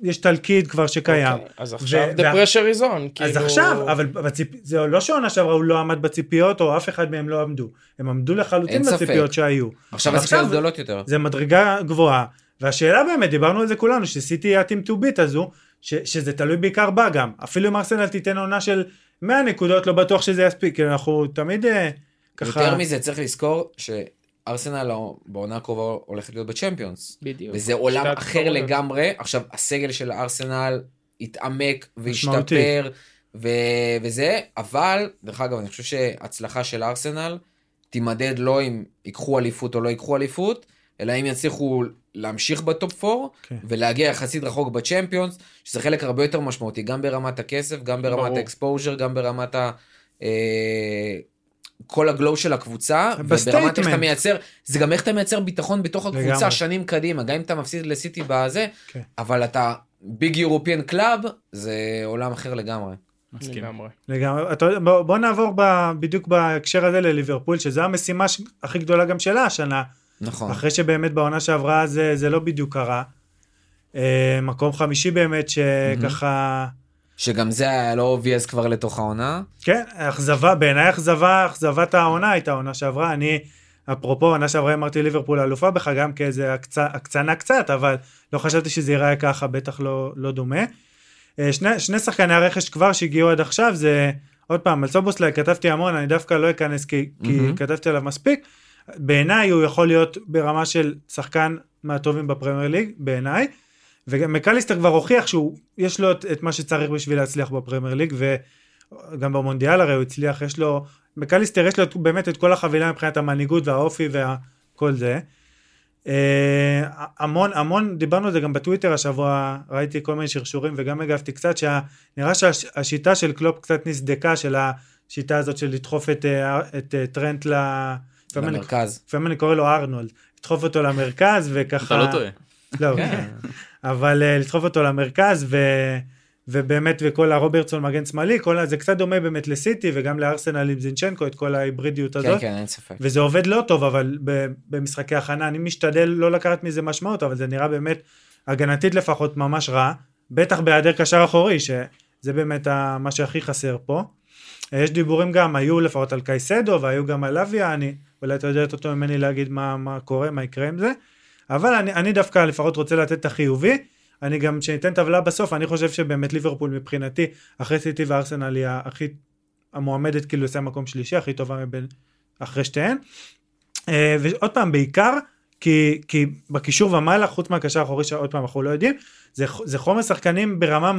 יש תלכיד כבר שקיים. אוקיי, אז עכשיו ו- the pressure is on. אז כאילו- עכשיו, אבל בציפ... זה לא שעונה שעברה הוא לא עמד בציפיות, או אף אחד מהם לא עמדו. הם עמדו לחלוטין. בציפיות שהיו. עכשיו עכשיו הציפיות זה- גדולות יותר. זה מדרגה גבוהה, והשאלה באמת, דיברנו על זה כולנו, שסיטי to beat הזו, ש, שזה תלוי בעיקר בה גם. אפילו אם ארסנל תיתן עונה של 100 נקודות, לא בטוח שזה יספיק, כי אנחנו תמיד אה, ככה... יותר מזה צריך לזכור שארסנל בעונה הקרובה הולכת להיות בצ'מפיונס. בדיוק. וזה עולם אחר התחרות. לגמרי. עכשיו, הסגל של ארסנל התעמק. והשתפר ו... וזה, אבל, דרך אגב, אני חושב שהצלחה של ארסנל תימדד לא אם ייקחו אליפות או לא ייקחו אליפות, אלא אם יצליחו להמשיך בטופ 4 כן. ולהגיע יחסית רחוק בצ'מפיונס, שזה חלק הרבה יותר משמעותי, גם ברמת הכסף, גם ברמת. ה exposure, גם ברמת ה... אה, כל ה glow של הקבוצה, וברמת איך. אתה מייצר, זה גם איך אתה מייצר ביטחון בתוך הקבוצה לגמרי. שנים קדימה, גם אם אתה מפסיד לסיטי בזה, כן. אבל אתה big European club, זה עולם אחר לגמרי. מסכים. לגמרי. לגמרי. אתה בוא, בוא נעבור ב, בדיוק בהקשר הזה לליברפול, שזו המשימה ש- הכי גדולה גם שלה השנה, נכון. אחרי שבאמת בעונה שעברה זה, זה לא בדיוק קרה. אה, מקום חמישי באמת, שככה... שגם זה היה לא obvious כבר לתוך העונה. כן, אכזבה, בעיניי אכזבה, אכזבת העונה הייתה העונה שעברה. אני, אפרופו, העונה שעברה אמרתי ליברפול אלופה בך, גם כאיזה הקצ... הקצנה קצת, אבל לא חשבתי שזה ייראה ככה, בטח לא, לא דומה. אה, שני, שני שחקני הרכש כבר שהגיעו עד עכשיו, זה, עוד פעם, על סובוסליי כתבתי המון, אני דווקא לא אכנס כי, כי מהמם. כתבתי עליו מספיק. בעיניי הוא יכול להיות ברמה של שחקן מהטובים בפרמייר ליג, בעיניי. וגם מקליסטר כבר הוכיח שהוא, יש לו את, את מה שצריך בשביל להצליח בפרמייר ליג, וגם במונדיאל הרי הוא הצליח, יש לו, מקליסטר יש לו את- באמת את כל החבילה מבחינת המנהיגות והאופי וכל זה. אה, המון המון דיברנו על זה גם בטוויטר השבוע ראיתי כל מיני שרשורים וגם הגבתי קצת שנראה שהשיטה של קלופ קצת נסדקה של השיטה הזאת של לדחוף את, אה, את אה, טרנט ל... למרכז. לפעמים אני קורא לו ארנולד, לדחוף אותו למרכז וככה... אתה לא טועה. לא, כן. אבל אה, לדחוף אותו למרכז ו... ובאמת וכל הרוברטסון מגן שמאלי, כל ה- זה קצת דומה באמת לסיטי וגם לארסנל עם זינצ'נקו, את כל ההיברידיות כן, הזאת. כן, אין ספק. וזה עובד לא טוב, אבל במשחקי הכנה אני משתדל לא לקחת מזה משמעות, אבל זה נראה באמת, הגנתית לפחות, ממש רע, בטח בהיעדר קשר אחורי, שזה באמת ה- מה שהכי חסר פה. יש דיבורים גם, היו לפחות על קייסדו, והיו גם על אביה, אני, אולי אתה יודע יותר ממני להגיד מה, מה קורה, מה יקרה עם זה, אבל אני, אני דווקא לפחות רוצה לתת את החיובי, אני גם, כשניתן טבלה בסוף, אני חושב שבאמת ליברפול מבחינתי, אחרי סיטי וארסנל היא הכי המועמדת כאילו לסיים מקום שלישי, הכי טובה מבין, אחרי שתיהן. אה, ועוד פעם, בעיקר, כי, כי בקישור ומעלה, חוץ מהקשר האחורי שעוד פעם אנחנו לא יודעים, זה, זה חומר שחקנים ברמה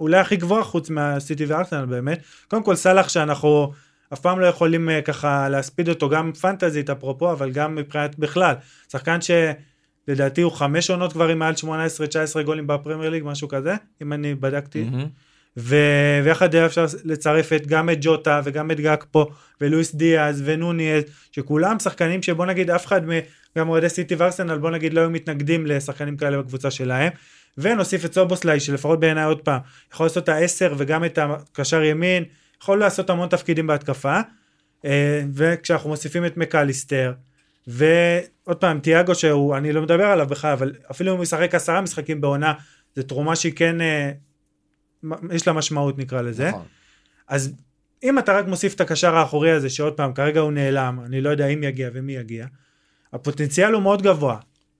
אולי הכי גבוהה חוץ מהסיטי וארסנל באמת. קודם כל סאלח שאנחנו אף פעם לא יכולים אה, ככה להספיד אותו, גם פנטזית אפרופו, אבל גם מבחינת בכלל. שחקן שלדעתי הוא חמש עונות כבר עם מעל 18-19 גולים בפרמייר ליג, משהו כזה, אם אני בדקתי. ו- ויחד אפשר לצרף את, גם את ג'וטה וגם את גקפו ולואיס דיאז ונוניאז שכולם שחקנים שבוא נגיד אף אחד גם אוהדי סיטי וארסנל בוא נגיד לא היו מתנגדים לשחקנים כאלה בקבוצה שלהם. ונוסיף את סובוסליי שלפחות בעיניי עוד פעם יכול לעשות את העשר וגם את הקשר ימין יכול לעשות המון תפקידים בהתקפה. אה, וכשאנחנו מוסיפים את מקליסטר ועוד פעם תיאגו שהוא אני לא מדבר עליו בכלל אבל אפילו אם הוא ישחק עשרה משחקים בעונה זו תרומה שהיא כן אה, יש לה משמעות נקרא לזה נכון. אז אם אתה רק מוסיף את הקשר האחורי הזה שעוד פעם כרגע הוא נעלם אני לא יודע אם יגיע ומי יגיע הפוטנציאל הוא מאוד גבוה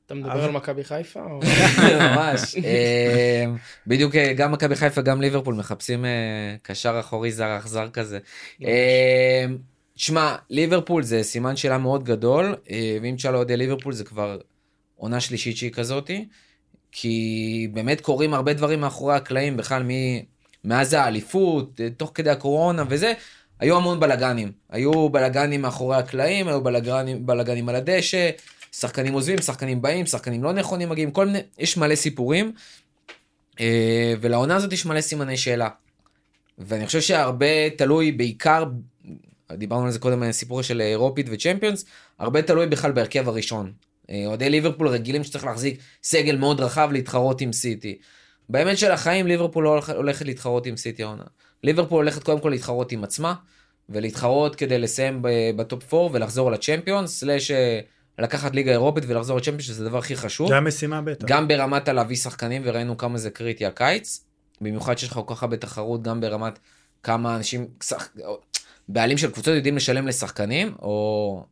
אתה מדבר על מכבי חיפה? ממש. אה, בדיוק אה, גם מכבי חיפה גם ליברפול מחפשים קשר אחורי זר אכזר כזה. שמע ליברפול זה סימן שאלה מאוד גדול אה, ואם תשאל אוהדי ליברפול זה כבר עונה שלישית שהיא כזאתי. כי באמת קורים הרבה דברים מאחורי הקלעים בכלל מאז האליפות אה, תוך כדי הקורונה וזה. היו המון בלאגנים, היו בלאגנים מאחורי הקלעים, היו בלאגנים, בלאגנים על הדשא, שחקנים עוזבים, שחקנים באים, שחקנים לא נכונים מגיעים, כל מיני, יש מלא סיפורים. אה, ולעונה הזאת יש מלא סימני שאלה. ואני חושב שהרבה תלוי בעיקר, דיברנו על זה קודם, הסיפור של אירופית וצ'מפיונס, הרבה תלוי בכלל בהרכב הראשון. אה, אוהדי ליברפול רגילים שצריך להחזיק סגל מאוד רחב להתחרות עם סיטי. באמת של החיים ליברפול לא הולכ- הולכת להתחרות עם סיטי העונה. ליברפול הולכת קודם כל להתחרות עם עצמה, ולהתחרות כדי לסיים בטופ 4 ולחזור לצ'מפיונס, סלאש אה, לקחת ליגה אירופית ולחזור לצ'מפיונס, שזה הדבר הכי חשוב. זה המשימה בטח. גם ברמת הלהביא שחקנים, וראינו כמה זה קריטי הקיץ. במיוחד שיש לך כל כך הרבה תחרות, גם ברמת כמה אנשים. בעלים של קבוצות יודעים לשלם לשחקנים, או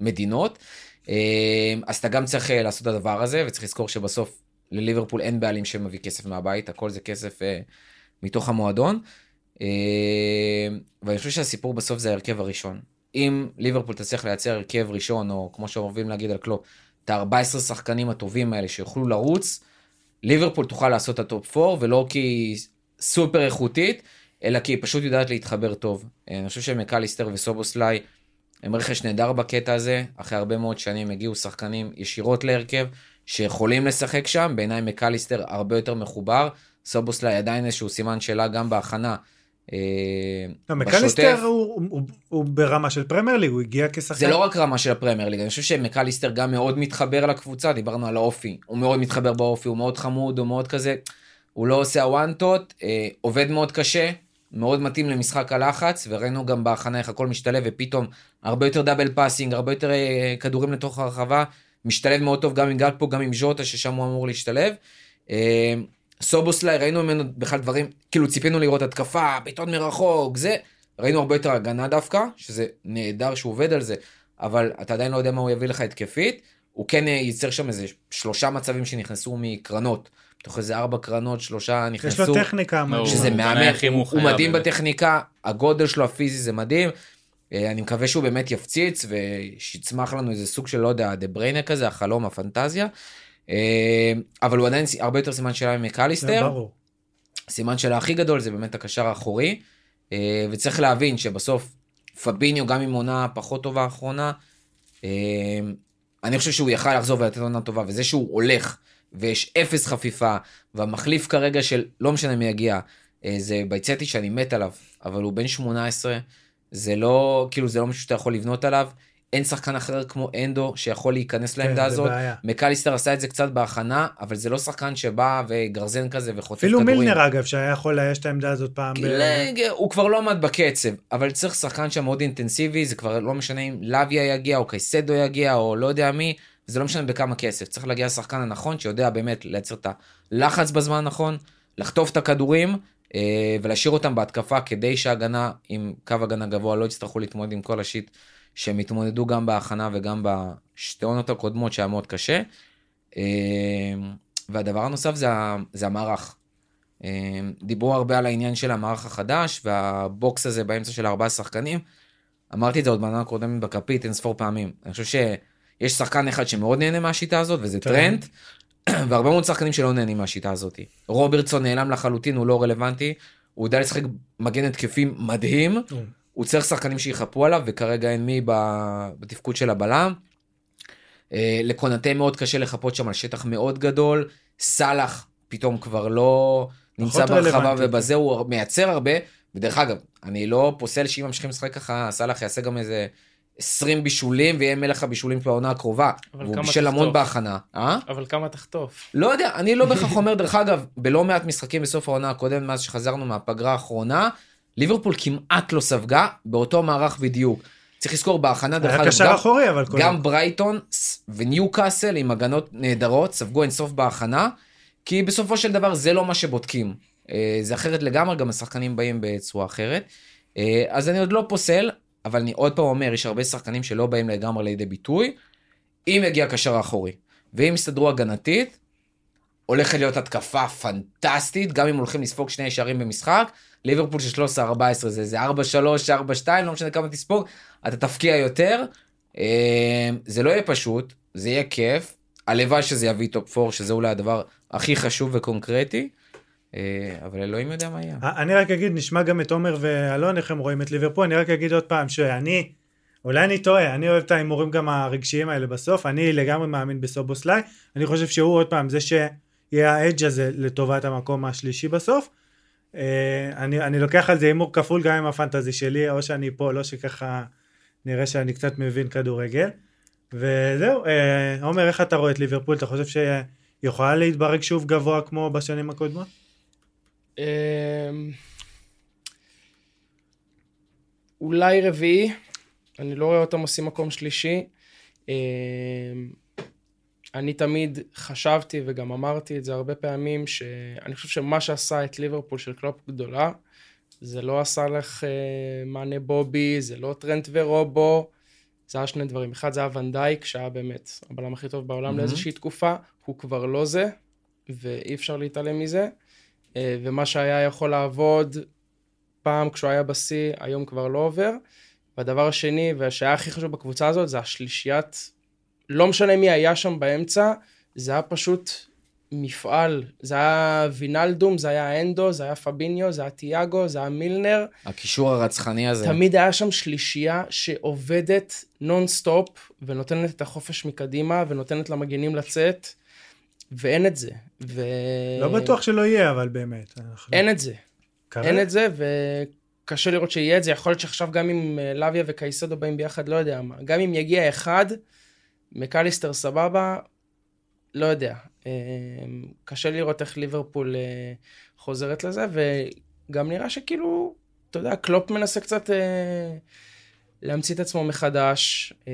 מדינות. אה, אז אתה גם צריך אה, לעשות את הדבר הזה, וצריך לזכור שבסוף לליברפול אין בעלים שמביא כסף מהבית, הכל זה כסף אה, מתוך המועדון. ואני חושב שהסיפור בסוף זה ההרכב הראשון. אם ליברפול תצליח לייצר הרכב ראשון, או כמו שאוהבים להגיד על קלופ, את ה-14 שחקנים הטובים האלה שיוכלו לרוץ, ליברפול תוכל לעשות את ה top 4, ולא כי סופר איכותית, אלא כי היא פשוט יודעת להתחבר טוב. אה, אני חושב שמקליסטר וסובוסליי הם רכש נהדר בקטע הזה, אחרי הרבה מאוד שנים הגיעו שחקנים ישירות להרכב, שיכולים לשחק שם, בעיניי מקליסטר הרבה יותר מחובר, סובוסליי עדיין איזשהו סימן שאלה גם בהכנה. אה, לא. מקליסטר הוא, הוא, הוא ברמה של פרמייר ליג, הוא הגיע כשחקן. זה לא רק רמה של הפרמייר ליג, אני חושב שמקליסטר גם מאוד מתחבר לקבוצה, דיברנו על האופי, הוא מאוד מתחבר באופי, הוא מאוד חמוד, הוא מאוד כזה, הוא לא עושה הוואנטות, אה, עובד מאוד קשה, מאוד מתאים למשחק הלחץ, וראינו גם בהכנה איך הכל משתלב, ופתאום הרבה יותר double passing, הרבה יותר אה, כדורים לתוך הרחבה, משתלב מאוד טוב גם עם גאקפו, גם עם ז'וטה, ששם הוא אמור להשתלב. אה, סובוסליי, ראינו ממנו בכלל דברים, כאילו ציפינו לראות התקפה, בעיטות מרחוק, זה, ראינו הרבה יותר הגנה דווקא, שזה נהדר שהוא עובד על זה, אבל אתה עדיין לא יודע מה הוא יביא לך התקפית, הוא כן אה, ייצר שם איזה שלושה מצבים שנכנסו מקרנות, מתוך איזה ארבע קרנות, שלושה נכנסו, יש לו טכניקה. לא. שזה מהמם, הוא מדהים באמת. בטכניקה, הגודל שלו הפיזי זה מדהים, אה, אני מקווה שהוא באמת יפציץ ושיצמח לנו איזה סוג של, לא יודע, דה בריינה כזה, החלום, הפנטזיה, אה, אבל הוא עדיין הרבה יותר סימן שאלה זה ממקליסטר. ברור. סימן שאלה הכי גדול זה באמת הקשר האחורי, אה, וצריך להבין שבסוף פביניו גם עם עונה פחות טובה האחרונה, אני חושב שהוא יכל לחזור ולתת עונה טובה, וזה שהוא הולך ויש אפס חפיפה, והמחליף כרגע של לא משנה מי יגיע, אה, זה בייצטי שאני מת עליו, אבל הוא בן 18, זה לא, כאילו זה לא משהו שאתה יכול לבנות עליו. אין שחקן אחר כמו אנדו שיכול להיכנס כן, לעמדה זה הזאת. בעיה. מקליסטר עשה את זה קצת בהכנה, אבל זה לא שחקן שבא וגרזן כזה וחוטף אפילו כדורים. מילנר אגב, שהיה יכול לאייש את העמדה הזאת פעם. ב- כאילו, הוא כבר לא עמד בקצב, אבל צריך שחקן שם מאוד אינטנסיבי, זה כבר לא משנה אם לוויה יגיע או קייסדו יגיע או לא יודע מי, זה לא משנה בכמה כסף. צריך להגיע לשחקן הנכון שיודע באמת לייצר את הלחץ בזמן הנכון, לחטוף את הכדורים אה, ולהשאיר אותם בהתקפה כדי שההגנה עם קו הגנה גבוה לא יצטרכו להתמודד עם כל השיט שהם התמודדו גם בהכנה וגם בשתי עונות הקודמות שהיה מאוד קשה. אה, והדבר הנוסף זה, זה המערך. אה, דיברו הרבה על העניין של המערך החדש והבוקס הזה באמצע של ארבעה שחקנים. אמרתי את זה עוד בעונה הקודמת בכפית אין ספור פעמים. אני חושב שיש שחקן אחד שמאוד נהנה מהשיטה הזאת וזה טרנט. טרנט, והרבה מאוד שחקנים שלא נהנים מהשיטה הזאת. רוברטסון נעלם לחלוטין, הוא לא רלוונטי, הוא יודע לשחק מגן התקפים מדהים, הוא צריך שחקנים שיחפו עליו וכרגע אין מי בתפקוד של הבלם. אה, לקונטה מאוד קשה לחפות שם על שטח מאוד גדול, סאלח פתאום כבר לא נמצא ברחבה. ובזה הוא מייצר הרבה, ודרך אגב, אני לא פוסל שאם ממשיכים לשחק ככה, סאלח יעשה גם איזה 20 בישולים ויהיה מלך הבישולים בעונה הקרובה. אבל והוא כמה בישל המון? בהכנה. אה? אבל כמה תחטוף? לא יודע, אני לא בהכרח אומר, דרך אגב, בלא מעט משחקים בסוף העונה הקודמת, מאז שחזרנו מהפגרה האחרונה, ליברפול כמעט לא ספגה באותו מערך בדיוק. צריך לזכור בהכנה, דרך אגב, גם- אחורי, אבל כל... גם ברייטון וניו קאסל עם הגנות נהדרות ספגו אינסוף בהכנה, כי בסופו של דבר זה לא מה שבודקים. אה, זה אחרת לגמרי, גם השחקנים באים בצורה אחרת. אה, אז אני עוד לא פוסל, אבל אני עוד פעם אומר, יש הרבה שחקנים שלא באים לגמרי לידי ביטוי. אם יגיע קשר האחורי, ואם יסתדרו הגנתית, הולכת להיות התקפה פנטסטית, גם אם הולכים לספוג שני שערים במשחק. ליברפול של 13-14 זה איזה 4-3, 4-2, לא משנה כמה תספוג, אתה תבקיע יותר. אה, זה לא יהיה פשוט, זה יהיה כיף. הלוואי שזה יביא top 4, שזה אולי הדבר הכי חשוב וקונקרטי. אה, אבל אלוהים יודע מה יהיה. אני רק אגיד, נשמע גם את עומר ואלון, איך הם רואים את ליברפול, אני רק אגיד עוד פעם שאני, אולי אני טועה, אני אוהב את ההימורים גם הרגשיים האלה בסוף, אני לגמרי מאמין בסובוסליי, אני חושב שהוא עוד פעם זה שיהיה האדג' הזה לטובת המקום השלישי בסוף. אה, אני, אני לוקח על זה הימור כפול גם עם הפנטזי שלי, או שאני פה, לא שככה נראה שאני קצת מבין כדורגל. וזהו, אה, עומר, איך אתה רואה את ליברפול? אתה חושב שהיא יכולה להתברג שוב גבוה כמו בשנים הקודמות? אמ, אולי רביעי, אני לא רואה אותם עושים מקום שלישי. אמ, אני תמיד חשבתי וגם אמרתי את זה הרבה פעמים, שאני חושב שמה שעשה את ליברפול של קלופ גדולה, זה לא עשה לך אה, מאנה בובי, זה לא טרנט ורובו, זה היה שני דברים. אחד זה היה ונדייק, שהיה באמת הבלם הכי טוב בעולם מהמם. לאיזושהי תקופה, הוא כבר לא זה, ואי אפשר להתעלם מזה. אה, ומה שהיה יכול לעבוד פעם כשהוא היה בשיא, היום כבר לא עובר. והדבר השני, והשהיה הכי חשוב בקבוצה הזאת, זה השלישיית, לא משנה מי היה שם באמצע, זה היה פשוט מפעל. זה היה וינלדום, זה היה אנדו, זה היה פביניו, זה היה תיאגו, זה היה מילנר. הקישור הרצחני הזה. תמיד היה שם שלישייה שעובדת נונסטופ, ונותנת את החופש מקדימה, ונותנת למגנים לצאת, ואין את זה. ו... לא בטוח שלא יהיה, אבל באמת. אנחנו- אין את זה. כרגע? אין את זה, וקשה לראות שיהיה את זה. יכול להיות שעכשיו גם אם אה, לאביה וקייסדו באים ביחד, לא יודע מה. גם אם יגיע אחד, מקליסטר סבבה, לא יודע. אה, קשה לראות איך ליברפול אה, חוזרת לזה, וגם נראה שכאילו, אתה יודע, קלופ מנסה קצת להמציא את עצמו מחדש, אה,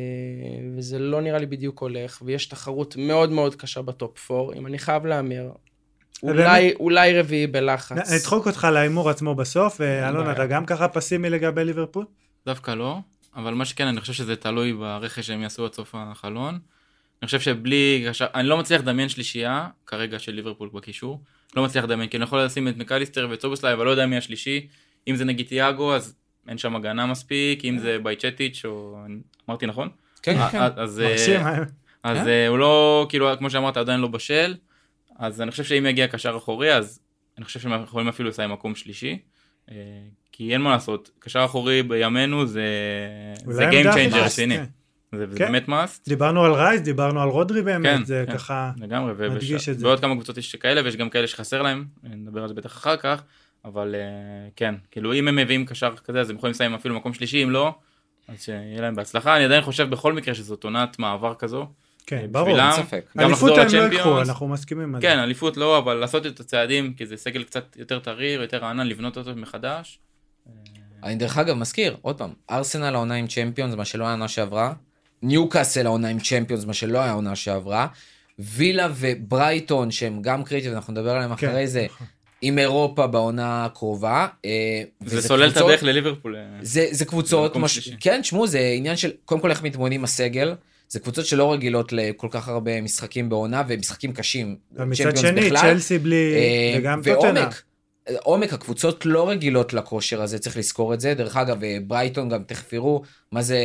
וזה לא נראה לי בדיוק הולך, ויש תחרות מאוד מאוד קשה ב top 4. אם אני חייב להמר, אולי, אולי רביעי בלחץ. נדחוק אותך להימור עצמו בסוף, ואלון. אתה גם ככה פסימי לגבי ליברפול? דווקא לא, אבל מה שכן, אני חושב שזה תלוי ברכש שהם יעשו עד סוף החלון. אני חושב שבלי, אני לא מצליח לדמיין שלישייה, כרגע של ליברפול בקישור. לא מצליח לדמיין, כי אני יכול לשים את מקליסטר ואת סובוסליי, אבל לא יודע מי השלישי. אם זה נגיד תיאגו, אז אין שם הגנה מספיק, אם זה בייצ'טיץ' או... אמרתי נכון? כן, אה, כן. אה, אז, מרשים, אה? אז הוא לא, כאילו, כמו שאמרת, עדיין לא בשל. אז אני חושב שאם יגיע קשר אחורי, אז אני חושב שהם יכולים אפילו לסיים מקום שלישי. כי אין מה לעשות, קשר אחורי בימינו זה זה Game Changer רציני. כן. זה כן. באמת מאסט. דיברנו על רייס, דיברנו על רודרי באמת, כן, זה כן. ככה... לגמרי, מדגיש ובש- את זה. בעוד כמה קבוצות יש כאלה ויש גם כאלה שחסר להם, נדבר על זה בטח אחר כך, אבל אה, כן, כאילו אם הם מביאים קשר כזה אז הם יכולים לסיים אפילו מקום שלישי, אם לא, אז שיהיה להם בהצלחה, אני עדיין חושב בכל מקרה שזאת עונת מעבר כזו. כן, אה, ברור. אין ספק. גם אליפות הם לא לצ'מפיונס. אנחנו מסכימים על זה. כן, אליפות לא, אבל לעשות את הצעדים, כי זה סגל קצת יותר טרי, יותר רענן, לבנות אותו מחדש. אני דרך אגב מזכיר, עוד פעם, ארסנל העונה עם צ'מפיונס, מה שלא היה העונה שעברה, ניוקאסל העונה עם צ'מפיונס, מה שלא היה העונה שעברה, וילה וברייטון, שהם גם קריטיים, אנחנו נדבר עליהם כן, אחרי זה, נכון. עם אירופה בעונה הקרובה. אה, זה סולל את הדרך לליברפול. אה, זה, זה קבוצות, מש... כן, תשמעו, זה עניין של, קודם כל איך מתמודדים עם הסגל, זה קבוצות שלא רגילות לכל כך הרבה משחקים בעונה, ומשחקים קשים. ומצד שני, בכלל. צ'לסי בלי... אה, וגם טוטנה. ועומק, עומק, הקבוצות לא רגילות לכושר הזה, צריך לזכור את זה. דרך אגב, ברייטון גם תכף יראו, מה זה,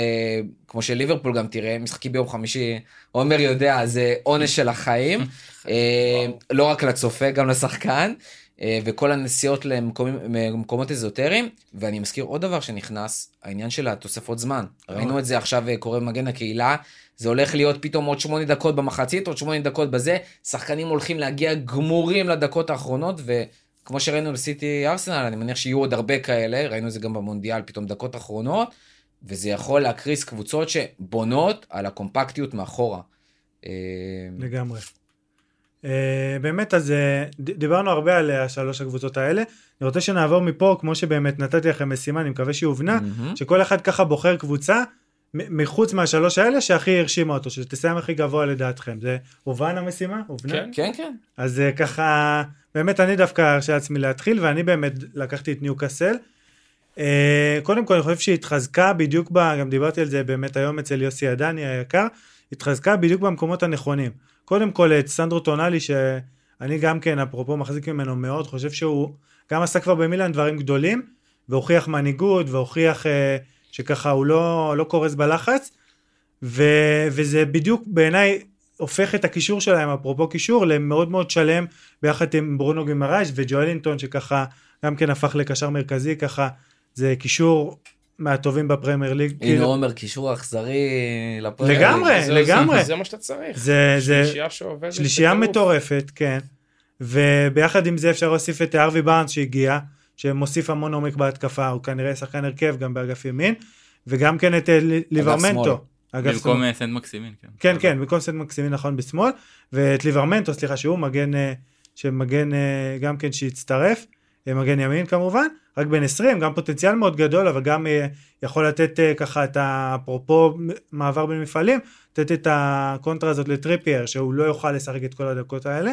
כמו שליברפול גם תראה, משחקים ביום חמישי, עומר יודע, זה עונש של החיים. לא רק לצופה, גם לשחקן. אה, וכל הנסיעות למקומות אזוטריים, ואני מזכיר עוד דבר שנכנס, העניין של התוספות זמן. ראינו את זה עכשיו אה, קורה במגן הקהילה, זה הולך להיות פתאום עוד שמונה דקות במחצית, עוד שמונה דקות בזה, שחקנים הולכים להגיע גמורים לדקות האחרונות, וכמו שראינו לסיטי ארסנל, אני מניח שיהיו עוד הרבה כאלה, ראינו את זה גם במונדיאל, פתאום דקות אחרונות, וזה יכול להקריס קבוצות שבונות על הקומפקטיות מאחורה. אה, לגמרי. Uh, באמת, אז ד- דיברנו הרבה על השלוש הקבוצות האלה. אני רוצה שנעבור מפה, כמו שבאמת נתתי לכם משימה, אני מקווה שהיא הובנה, מהמם. שכל אחד ככה בוחר קבוצה מחוץ מהשלוש האלה שהכי הרשימה אותו, שתסיים הכי גבוה לדעתכם. זה הובן המשימה? הובנה? כן. כן, כן. אז אה, ככה, באמת אני דווקא ארשה לעצמי להתחיל, ואני באמת לקחתי את ניוקאסל. אה, קודם כל אני חושב שהיא התחזקה בדיוק, ב, גם דיברתי על זה באמת היום אצל יוסי עדני היקר, התחזקה בדיוק במקומות הנכונים. קודם כל את סנדרו טונאלי, שאני גם כן, אפרופו מחזיק ממנו מאוד, חושב שהוא גם עשה כבר במילאן דברים גדולים, והוכיח מנהיגות, והוכיח אה, שככה הוא לא, לא קורס בלחץ, ו, וזה בדיוק בעיניי הופך את הקישור שלהם, אפרופו קישור, למאוד מאוד שלם ביחד עם ברונו גימרייש וג'ואלינטון שככה גם כן הפך לקשר מרכזי ככה זה קישור מהטובים בפרמייר ליג. הנה כאילו, עומר, קישור אכזרי לפרמייר. לגמרי, זה- לגמרי. זה- זה מה שאתה צריך. זה, זה שלישייה שעובדת. שלישייה בטירוף. מטורפת, כן. וביחד עם זה אפשר להוסיף את ארווי בארנס שהגיע, שמוסיף המון עומק בהתקפה, הוא כנראה שחקן הרכב גם באגף ימין, וגם כן את אה, ל- ליברמנטו. אגף במקום שמאל. אה, סנט מקסימין. כן, כן, במקום סנט מקסימין נכון בשמאל, ואת ליברמנטו, סליחה, שהוא מגן, אה, שמגן גם כן שהצטרף, מגן ימין כמובן, רק בן 20, גם פוטנציאל מאוד גדול, אבל גם אה, יכול לתת אה, ככה את אפרופו מעבר בין מפעלים, לתת את הקונטרה הזאת לטריפייר, שהוא לא יוכל לשחק את כל הדקות האלה.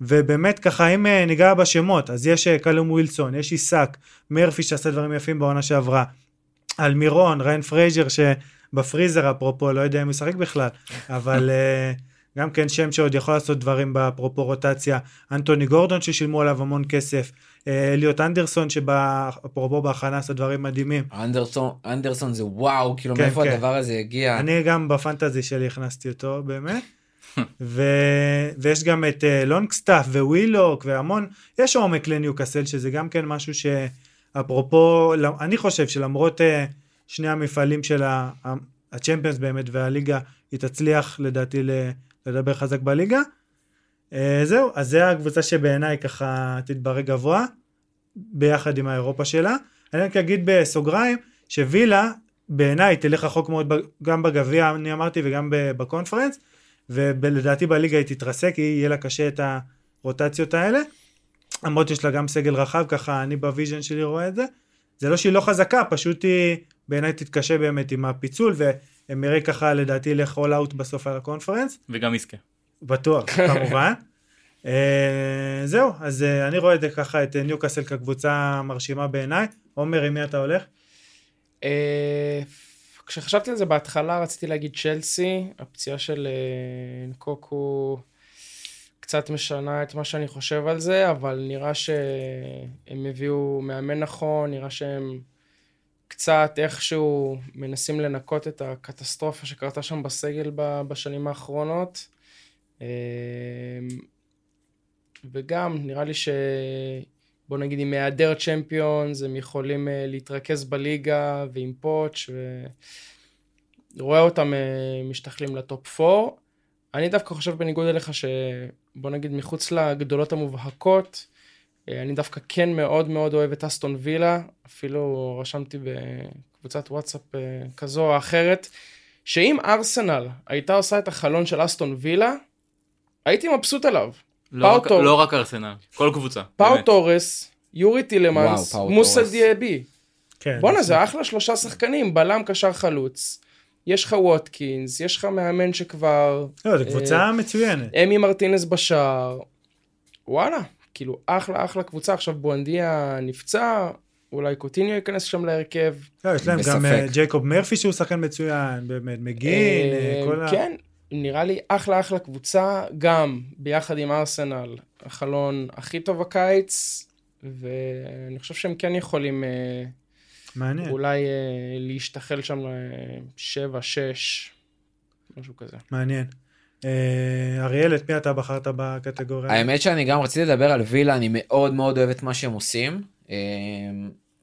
ובאמת ככה אם אה, ניגע בשמות אז יש קאלום ווילסון יש איסאק, מרפי שעשה דברים יפים בעונה שעברה. אלמירון ריאן פרייזר שבפריזר אפרופו לא יודע אם הוא ישחק בכלל אבל גם כן שם שעוד יכול לעשות דברים באפרופו רוטציה. אנטוני גורדון ששילמו עליו המון כסף אליוט אנדרסון שבאפרופו בהכנה עשה דברים מדהימים אנדרסון, אנדרסון זה וואו, כאילו כן, מאיפה כן. הדבר הזה הגיע. אני גם ב fantasy שלי הכנסתי אותו באמת. ו... ויש גם את uh, לונגסטאפ ווילוק והמון, יש עומק לניוקאסל שזה גם כן משהו שאפרופו, אני חושב שלמרות uh, שני המפעלים של הצ'מפיונס באמת והליגה, היא תצליח לדעתי לדבר חזק בליגה. Uh, זהו, אז זה הקבוצה שבעיניי ככה תתברג גבוה, ביחד עם האירופה שלה. אני רק אגיד בסוגריים, שווילה בעיניי תלך רחוק מאוד גם בגביע אני אמרתי וגם בקונפרנס ולדעתי בליגה היא תתרסק כי יהיה לה קשה את הרוטציות האלה למרות שיש לה גם סגל רחב ככה אני ב vision שלי רואה את זה זה לא שהיא לא חזקה פשוט היא בעיניי תתקשה באמת עם הפיצול והם יראה ככה לדעתי all out בסוף על הקונפרנס וגם יזכה. בטוח כמובן אה, זהו אז אה, אני רואה את זה ככה את ניוקאסל כקבוצה מרשימה בעיניי עומר עם מי אתה הולך? אה, כשחשבתי על זה בהתחלה רציתי להגיד צ'לסי, הפציעה של אה, נקוקו קצת משנה את מה שאני חושב על זה, אבל נראה שהם הביאו מאמן נכון, נראה שהם קצת איכשהו מנסים לנקות את הקטסטרופה שקרתה שם בסגל בשנים האחרונות. אה, וגם נראה לי ש... בוא נגיד עם היעדר צ'מפיונס הם יכולים uh, להתרכז בליגה ועם פוטש ורואה אותם uh, משתחלים ל top 4. אני דווקא חושב בניגוד אליך שבוא נגיד מחוץ לגדולות המובהקות uh, אני דווקא כן מאוד מאוד אוהב את אסטון וילה אפילו רשמתי קבוצת וואטסאפ אה, כזו או אחרת, שאם ארסנל הייתה עושה את החלון של אסטון וילה, הייתי מבסוט עליו. לא רק- פאו טורס. לא רק ארסנל, כל קבוצה. פאו באמת. תורס, יורי טילמנס, מוסה תורס. דיאבי. כן. בואנה זה אחלה שלושה שחקנים, בלם קשר חלוץ. יש לך ווטקינס, יש לך מאמן שכבר, לא, זו אה, קבוצה מצוינת. אמי מרטינס בשער. וואלה, כאילו אחלה אחלה קבוצה, עכשיו בואנדיה נפצע, אולי קוטיניו ייכנס שם להרכב. לא, יש להם בספק. גם אה, ג'ייקוב מרפי שהוא שחקן מצוין, באמת, מגין, אה, אה, כל ה... כן, נראה לי אחלה אחלה קבוצה, גם ביחד עם ארסנל, החלון הכי טוב הקיץ, ואני חושב שהם כן יכולים אה, מעניין, אולי אה, להשתחל שם לשבע, שש, משהו כזה. מעניין. אה, אריאל, את מי אתה בחרת בקטגוריה? האמת שאני גם רציתי לדבר על וילה, אני מאוד מאוד אוהב את מה שהם עושים.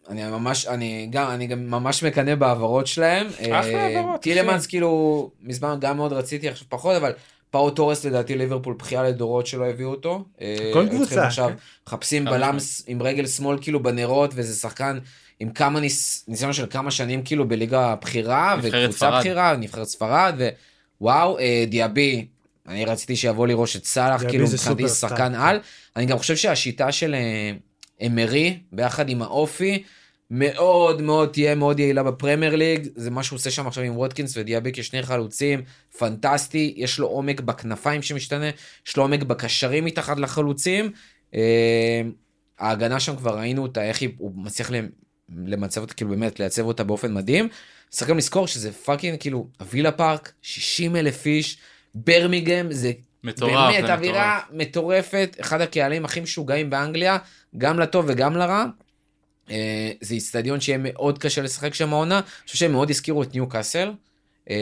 אני ממש, אני גם, אני גם ממש מקנא בהעברות שלהם. אחלה אה, העברות, טילמנס אחי. כאילו, מזמן גם מאוד רציתי, עכשיו פחות, אבל פאו תורס לדעתי ליברפול בכייה לדורות שלא הביאו אותו. אה, כל קבוצה, עכשיו כן. מחפשים בלם עם רגל שמאל כאילו בנרות, וזה שחקן עם כמה ניס, ניסיון של כמה שנים כאילו בליגה בכירה, וקבוצה. בכירה, נבחרת ספרד, ווואו, אה, דיאבי, אני רציתי שיבוא לראש את סאלח, כאילו מבחינתי. שחקן על. אני גם חושב שהשיטה של אמרי, ביחד עם האופי, מאוד מאוד תהיה מאוד יעילה בפרמייר ליג, זה מה שהוא עושה שם עכשיו עם ווטקינס ודיאבי כשני חלוצים, פנטסטי, יש לו עומק בכנפיים שמשתנה, יש לו עומק בקשרים מתחת לחלוצים. אה, ההגנה שם כבר ראינו אותה, איך הוא מצליח למ- למצב אותה, כאילו באמת לייצב אותה באופן מדהים. צריך גם לזכור שזה fucking כאילו, הווילה פארק, 60 אלף איש, בירמינגהם זה מטורף, באמת אווירה. מטורפת, אחד הקהלים הכי משוגעים באנגליה, גם לטוב וגם לרע. אה, זה איצטדיון שיהיה מאוד קשה לשחק שם העונה, אני חושב שהם מאוד הזכירו את ניו קאסל, אה,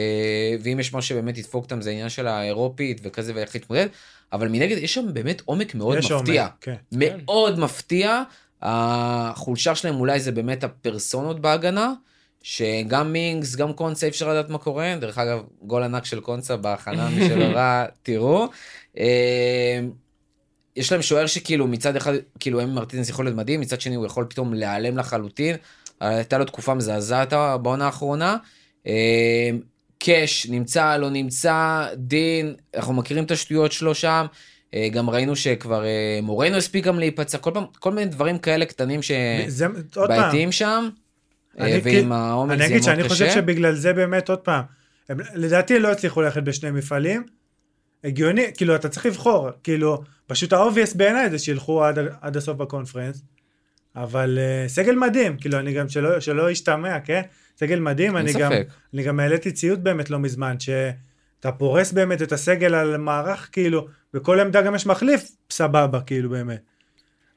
ואם יש משהו שבאמת ידפוק אותם זה העניין של האירופית וכזה ואיך להתמודד, אבל מנגד יש שם באמת עומק מאוד יש מפתיע, עומק, כן. מאוד מפתיע, החולשה שלהם אולי זה באמת הפרסונות בהגנה. שגם מינגס, גם קונסה, אי אפשר לדעת מה קורה. דרך אגב, גול ענק של קונסה בהכנה, מי שלא ראה, תראו. אה, יש להם שוער שכאילו מצד אחד, כאילו אמי מרטינס יכול להיות מדהים, מצד שני הוא יכול פתאום להיעלם לחלוטין. הייתה לו תקופה מזעזעת בעונה האחרונה. אה, קאש, נמצא, לא נמצא, דין, אנחנו מכירים את השטויות שלו שם. אה, גם ראינו שכבר אה, מורנו הספיק גם להיפצע, כל פעם, כל מיני דברים כאלה קטנים שבעייתיים שם. אה, אני ועם העומק אני זה אגיד מאוד שאני חושב קשה. שבגלל זה באמת, עוד פעם, הם, לדעתי לא הצליחו ללכת בשני מפעלים. הגיוני, כאילו אתה צריך לבחור, כאילו, פשוט ה obvious בעיניי זה שילכו עד, עד הסוף בקונפרנס. אבל uh, סגל מדהים, כאילו אני גם שלא, שלא ישתמע, כן? סגל מדהים, אני גם, ספק. אני גם העליתי ציוט באמת לא מזמן, שאתה פורס באמת את הסגל על מערך, כאילו, בכל עמדה גם יש מחליף, סבבה, כאילו באמת.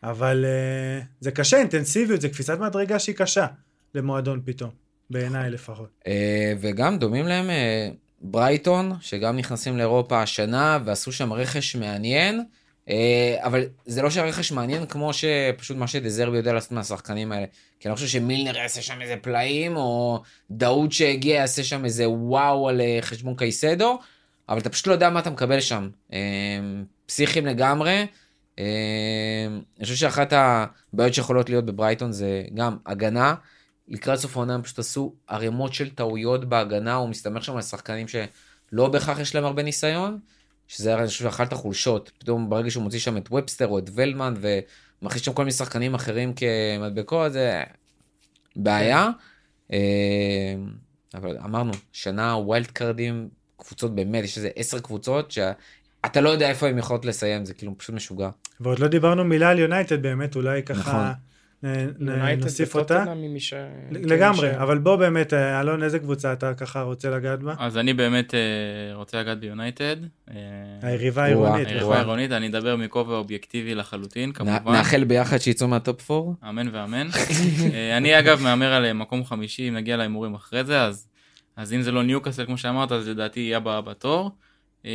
אבל uh, זה קשה, אינטנסיביות, זה קפיצת מדרגה שהיא קשה למועדון פתאום, בעיניי לפחות. אה, וגם דומים להם אה, ברייטון, שגם נכנסים לאירופה השנה, ועשו שם רכש מעניין, אה, אבל זה לא שהרכש מעניין כמו שפשוט מה שדזרבי יודע לעשות מהשחקנים האלה. כי אני לא חושב שמילנר יעשה שם איזה פלאים, או דאוד שהגיע יעשה שם איזה וואו על חשבון קייסדו, אבל אתה פשוט לא יודע מה אתה מקבל שם. פסיכים לגמרי. אני חושב שאחת הבעיות שיכולות להיות בברייטון זה גם הגנה. לקראת סוף העונה הם פשוט עשו ערימות של טעויות בהגנה, הוא מסתמך שם על שחקנים שלא בהכרח יש להם הרבה ניסיון, שזה היה, אני חושב, אחת החולשות. פתאום ברגע שהוא מוציא שם את ובסטר או את ולמן ומכניס שם כל מיני שחקנים אחרים כמדבקות, זה בעיה. אה, אבל אמרנו, שנה wild card ים, קבוצות באמת, יש איזה עשר קבוצות שאתה לא יודע איפה הן יכולות לסיים, זה כאילו פשוט משוגע. ועוד לא דיברנו מילה על יונייטד באמת, אולי ככה נכון. נ- יונייטד נוסיף אותה. ש- לגמרי, ש- אבל בוא באמת, אה, אלון, איזה קבוצה אתה ככה רוצה לגעת בה? אז אני באמת אה, רוצה לגעת ביונייטד. אה, היריבה העירונית. היריבה נכון. העירונית, אני אדבר מכובע אובייקטיבי לחלוטין, כמובן. נאחל ביחד שיצאו מה top 4? אמן ואמן. אה, אני אגב מהמר על אה, מקום חמישי, אם נגיע להימורים אחרי זה, אז, אז אם זה לא ניוקאסל כמו שאמרת, אז לדעתי יהיה הבאה בתור. אה,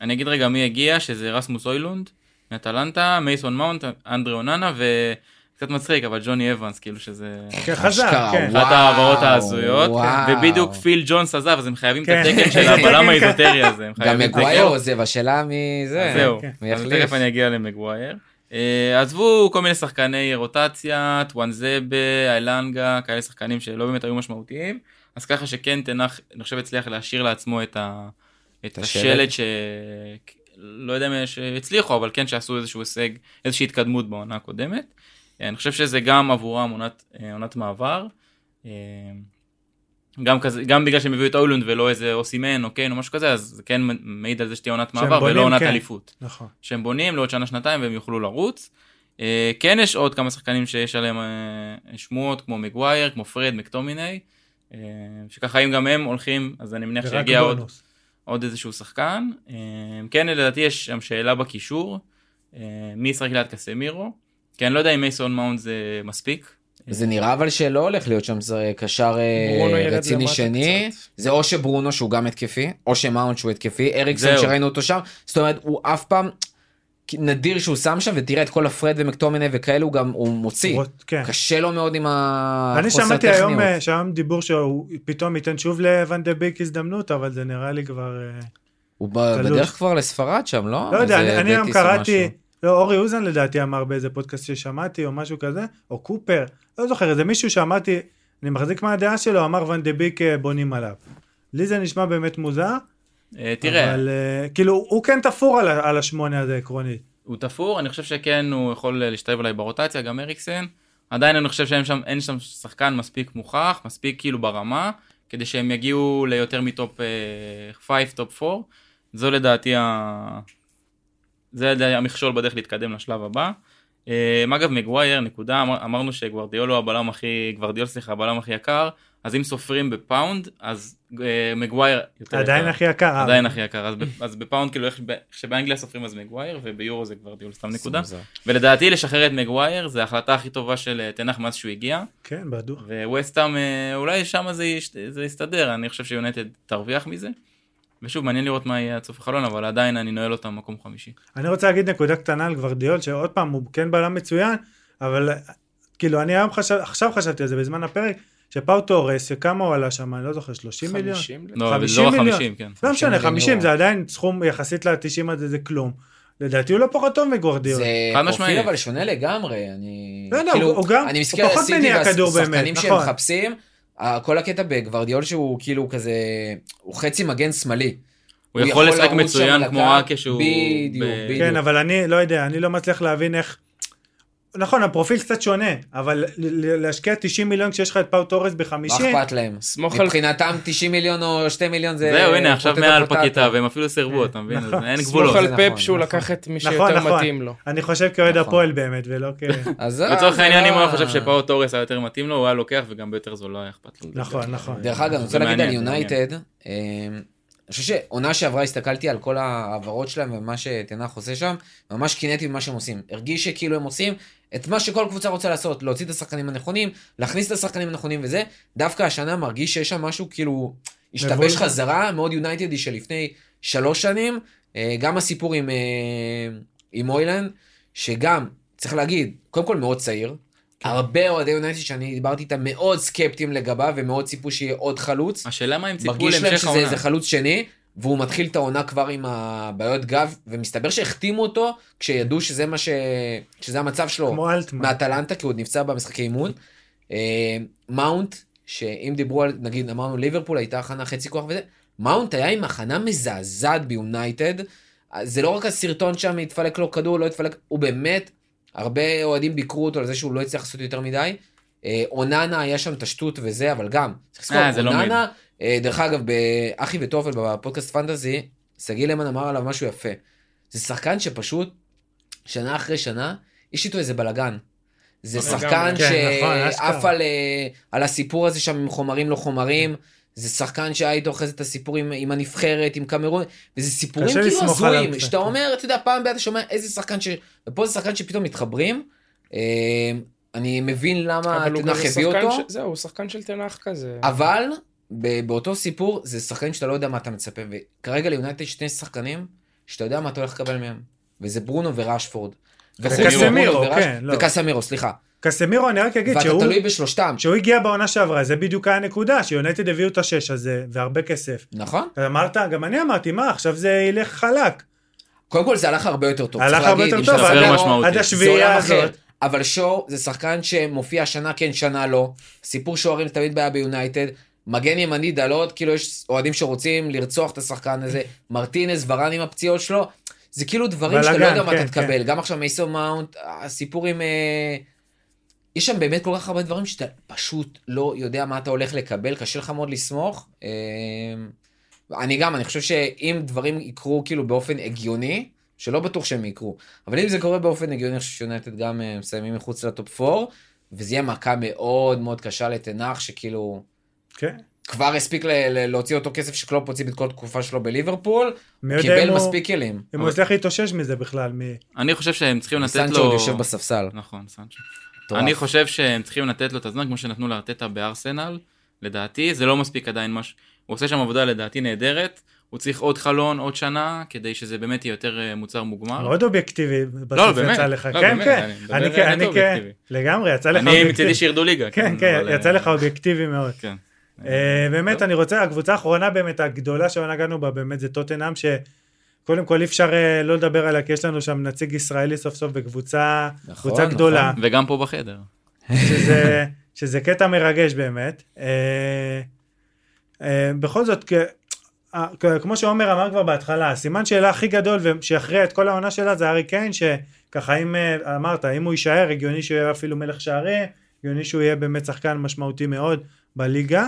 אני אגיד רגע מי הגיע, שזה רסמוס הוילונד, מאטלנטה, מייסון מאונט, אנדרי אוננה, וקצת מצחיק, אבל ג'וני אבנס, כאילו שזה... כן, חזק, אשכרה, כן. אחת ההעברות ההזויות. ובדיוק פיל ג'ונס עזב, אז הם חייבים את כן. התקן של הבלם האיזוטרי הזה. גם. מגווייר עוזב, השאלה מי זה. זהו, כן. אז? תכף אני אגיע למגווייר. אה, עזבו כל מיני שחקני רוטציה, טואנזבה, איילנגה, כאלה שחקנים שלא באמת היו משמעותיים, אז ככה שכן תנח, אני חושב הצליח להשאיר לעצמו את, ה, את השלד. השלד ש... לא יודע אם שהצליחו, אבל כן שעשו איזשהו הישג, איזושהי התקדמות בעונה הקודמת. אה, אני חושב שזה גם עבורם עונת, אה, עונת מעבר. אה, גם, כזה, גם בגלל שהם הביאו את אוילונד ולא איזה אוסימן או קיין או משהו כזה, אז זה כן מעיד על זה שתהיה עונת מעבר בונים, ולא עונת כן. אליפות. נכון. שהם בונים לעוד שנה שנתיים והם יוכלו לרוץ. אה, כן יש עוד כמה שחקנים שיש עליהם אה, שמועות כמו מגווייר, כמו פרד, מקטומיני, אה, שככה אם גם הם הולכים אז אני מניח שיגיע עוד. עוד איזשהו שחקן. אה, כן לדעתי יש שם שאלה בקישור, אה, מי ישחק ליד קסמירו, כי אני לא יודע אם מייסון מאונט זה מספיק. זה נראה אבל שלא הולך להיות שם זה קשר אה, רציני שני. קצת. זה או שברונו שהוא גם התקפי, או שמאונט שהוא התקפי, אריקסון. שראינו אותו שם, זאת אומרת הוא אף פעם, נדיר שהוא שם שם ותראה את כל הפרד ומקטומיני וכאלה הוא גם, הוא מוציא. רוט- כן. קשה לו מאוד עם החוסר אני. שמעתי היום, אה, שהיום דיבור שהוא פתאום ייתן שוב לוואן דה ביק הזדמנות, אבל זה נראה לי כבר... אה, הוא. בדרך כבר לספרד שם, לא? לא יודע, אני- אני היום קראתי, משהו. לא, אורי אוזן לדעתי אמר באיזה פודקאסט ששמעתי, או משהו כזה, או קופר, לא זוכר, איזה מישהו שאמרתי, אני מחזיק מהדעה שלו, אמר ואן דה ביק אה, בונים עליו. לי זה נשמע באמת מוזר, אה, תראה, אבל אה, כאילו, הוא כן תפור על על השמונה הזה עקרונית. הוא תפור, אני חושב שכן הוא יכול להשתלב אולי ברוטציה, גם אריקסן. עדיין אני חושב שאין שם, שם שחקן מספיק מוכח, מספיק כאילו ברמה, כדי שהם יגיעו ליותר מ top 5, top 4. זו לדעתי ה... זה לדעתי המכשול בדרך להתקדם לשלב הבא. אה, אגב מגווייר נקודה אמר, אמרנו שגוורדיאל הוא הבלם הכי גוורדיאל סליחה הבלם הכי יקר אז אם סופרים בפאונד אז אה, מגווייר יותר עדיין יקר. הכי יקר. אה, עדיין הכי יקר אז, ב- אז בפאונד כאילו איך שבאנגליה סופרים אז מגווייר וביורו זה גוורדיאל סתם נקודה. ולדעתי לשחרר את מגווייר זה ההחלטה הכי טובה של אה, תנח מאז שהוא הגיע כן, בטוח. ווסטהאם אולי שם זה, זה יסתדר אני חושב שיונטד תרוויח מזה. ושוב מעניין לראות מה יהיה עד סוף החלון אבל עדיין אני נועל אותם מקום חמישי. אני רוצה להגיד נקודה קטנה על גוורדיאל, שעוד פעם, הוא כן בלם מצוין, אבל כאילו, אני היום חשב, עכשיו חשבתי על זה בזמן הפרק, שפאו תורס, שכמה הוא עלה שם, אני לא זוכר, 30 מיליון? 50? לא, 50 לא מיליון. 50 כן. לא משנה, מיליון 50 יורו. זה עדיין סכום יחסית ל-90 הזה, זה כלום. לדעתי הוא לא פחות טוב מגוורדיאל. זה פרופיל. אבל שונה לגמרי, אני... לא יודע, כאילו, הוא- הוא גם- אני הוא מסתכל על פחות מניע כדור באמת, והשחקנים שהם נכון. מחפשים, כל הקטע בגוורדיאול שהוא כאילו כזה, הוא חצי מגן שמאלי. הוא יכול לשחק מצוין כמו. אקה שהוא... בדיוק, ב- בדיוק. כן, אבל אני לא יודע, אני לא מצליח להבין איך... נכון, הפרופיל קצת שונה, אבל להשקיע 90 מיליון כשיש לך את פאו תורס מה ב-50, אכפת להם? סמוך על... מבחינתם 90 מיליון או 2 מיליון זה... זהו הנה עכשיו מעל. פקיטה והם אפילו סירבו אתה מבין? נכון. אין סמוך גבולות. על זה פפ נכון, שהוא נכון. לקח את מי שיותר. מתאים לו. אני חושב כאוהד. הפועל באמת, ולא כ... לצורך העניין לא- אם הוא היה חושב שפאו תורס היה יותר מתאים לו הוא היה לוקח וגם ביותר זול לא היה אכפת לו. נכון, נכון. דרך אגב, אני רוצה להגיד על. יונייטד, אני חושב שעונה שעברה הסתכלתי על כל ההעברות שלהם ומה שתנח עושה שם, ממש קינאתי במה שהם עושים. הרגיש שכאילו הם עושים את מה שכל קבוצה רוצה לעשות, להוציא את השחקנים הנכונים, להכניס את השחקנים הנכונים וזה. דווקא השנה מרגיש שיש שם משהו כאילו, השתבש. חזרה מאוד יונייטדי של לפני שלוש שנים. אה, גם הסיפור עם, אה, עם אוילנד, שגם, צריך להגיד, קודם כל מאוד צעיר. הרבה אוהדי יונייטד שאני דיברתי איתם מאוד סקפטיים לגביו ומאוד ציפו שיהיה עוד חלוץ. השאלה מה הם ציפו מרגיש להם להמשך שזה העונה. איזה חלוץ שני, והוא מתחיל את העונה כבר עם הבעיות גב, ומסתבר שהחתימו אותו כשידעו שזה מה ש... שזה המצב שלו כמו אלטמן. מאטלנטה, כי הוא עוד נפצע במשחקי אימון. אה, מאונט, שאם דיברו על, נגיד, אמרנו ליברפול הייתה הכנה חצי כוח וזה, מאונט היה עם הכנה מזעזעת ביונייטד. זה לא רק הסרטון שם, התפלק לו כדור, לא התפלק, הוא באמת, הרבה אוהדים ביקרו אותו על זה שהוא לא הצליח לעשות יותר מדי. אה, אוננה היה שם את השטות וזה, אבל גם, צריך אה, לזכור, זה לא אוננה, אה, דרך אגב, באחי וטופל בפודקאסט פנטזי, שגיא למן אמר עליו משהו יפה. זה שחקן שפשוט, שנה אחרי שנה, יש איתו איזה בלאגן. זה. שחקן כן, נכון, שעף. על, אה, על הסיפור הזה שם עם חומרים לא חומרים. זה שחקן שהיה איתו אחרי זה את הסיפורים עם הנבחרת, עם קמרון, וזה סיפורים כאילו הזויים, שאתה. אומר, אתה יודע, פעם בעד אתה שומע איזה שחקן ש... ופה זה שחקן שפתאום מתחברים. אה, אני מבין למה תנח הביא אותו, ש- זהו, הוא שחקן של תנח כזה. אבל ב- באותו סיפור זה שחקנים שאתה לא יודע מה אתה מצפה, וכרגע ליונייטד יש שני שחקנים שאתה יודע מה אתה הולך לקבל מהם, וזה ברונו וראשפורד. וקסמירו, כן, לא. וקסמירו, סליחה. קסמירו, אני רק אגיד ואתה שהוא... תלוי בשלושתם, כשהוא הגיע בעונה שעברה, זה בדיוק היה הנקודה, שיונייטד הביאו את השש הזה, והרבה כסף. נכון? אמרת, גם אני אמרתי, מה, עכשיו זה ילך חלק. קודם כל זה הלך הרבה יותר טוב. הלך הרבה יותר טוב, עד- השביעייה. הזאת. אבל שואו זה שחקן שמופיע שנה כן שנה לא. סיפור שוערים תמיד בעיה ביונייטד. מגן ימני דלות, כאילו יש אוהדים שרוצים לרצוח את השחקן הזה. מרטינס, ורן עם הפציעות שלו. זה כאילו דברים שאתה לא יודע מה כן, אתה תקבל. גם עכשיו מייסון מאונט, הסיפור עם... יש שם באמת כל כך הרבה דברים שאתה פשוט לא יודע מה אתה הולך לקבל, קשה לך מאוד לסמוך. אה, אני גם, אני חושב שאם דברים יקרו כאילו באופן הגיוני, שלא בטוח שהם יקרו, אבל אם זה קורה באופן הגיוני, אני חושב שיונייטד גם אה, מסיימים מחוץ לטופ 4, וזה יהיה מכה מאוד מאוד קשה לתנח, שכאילו כן. כבר הספיק ל- ל- להוציא אותו כסף שקלופ הוציא בכל תקופה שלו בליברפול, אם קיבל מספיק כלים. אם הוא הצליח להתאושש מזה בכלל. מ- אני חושב שהם צריכים לתת סנצ'ו עוד לו... יושב בספסל. נכון, סנצ'ו. מטורף. אני חושב שהם צריכים לתת לו את הזמן כמו שנתנו לארטטה בארסנל. לדעתי זה לא מספיק עדיין מש... הוא עושה שם עבודה לדעתי נהדרת. הוא צריך עוד חלון, עוד שנה, כדי שזה באמת יהיה יותר אה, מוצר מוגמר. מאוד אובייקטיבי בסוף באמת. יצא לך. לא, כן, באמת, כן. אני אני נטו כן, אני כן. לגמרי, יצא לך אני אובייקטיבי. מצידי שירדו ליגה. כן, כן, אבל, יצא אה, לך אובייקטיבי מאוד. כן. אה, באמת, אני רוצה, הקבוצה האחרונה באמת, הגדולה שלא נגענו בה, באמת זה טוטנאם, שקודם כל אי אפשר אה, לא לדבר עליה, כי יש לנו שם נציג ישראלי סוף סוף בקבוצה נכון, קבוצה נכון. גדולה, וגם פה בחדר. שזה, שזה קטע מרגש באמת. אה, אה, בכל זאת, כמו שעומר אמר כבר בהתחלה, הסימן שאלה הכי גדול שיכריע את כל העונה שלה זה הארי קיין, שככה אם אמרת, אם הוא יישאר, הגיוני שהוא יהיה אפילו מלך שערים, הגיוני שהוא יהיה באמת שחקן משמעותי מאוד בליגה,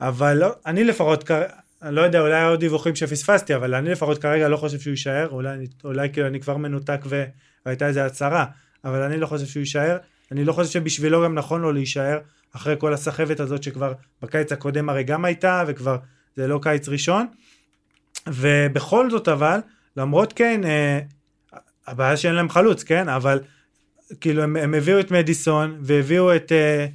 אבל לא, אני לפחות, אני לא יודע, אולי עוד דיווחים שפספסתי, אבל אני לפחות כרגע לא חושב שהוא יישאר, אולי, אולי כאילו אני כבר מנותק והייתה איזה הצהרה, אבל אני לא חושב שהוא יישאר, אני לא חושב שבשבילו גם נכון לו להישאר, אחרי כל הסחבת הזאת שכבר בקיץ הקודם הרי גם הייתה, וכבר זה לא קיץ ראשון. ובכל זאת אבל, למרות כן, אה, הבעיה שאין להם חלוץ, כן? אבל כאילו הם, הם הביאו את מדיסון, והביאו את אה,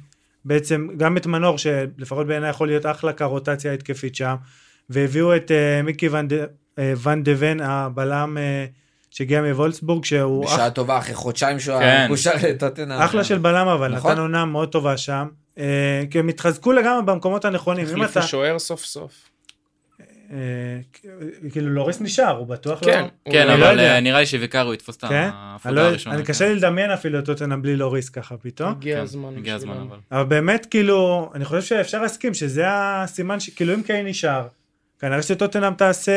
בעצם גם את מנור, שלפחות בעיניי יכול להיות אחלה כרוטציה התקפית שם, והביאו את אה, מיקי ון, ד, אה, ון דה ון, הבלם אה, שהגיע מוולסבורג, שהוא בשעה טובה אחרי חודשיים שהוא כן. היה מקושר לטוטנאם. אחלה של בלם אבל, נכון. נתן עונה מאוד טובה שם. אה, כי הם התחזקו לגמרי במקומות הנכונים. אם אתה, החליפו שוער סוף סוף. אה, כאילו לוריס נשאר, הוא בטוח כן. לא... הוא כן, לא- לא אבל יודע. אה, נראה לי שוויקארו יתפוס את כן? ההפרדה לא, הראשונה. אני כן. קשה לי לדמיין אפילו את טוטנאם בלי לוריס ככה פתאום. הגיע כן, הזמן. הגיע הזמן. אבל. אבל באמת כאילו, אני חושב שאפשר להסכים שזה הסימן שכאילו אם קיין נשאר, כנראה שטוטנאם תעשה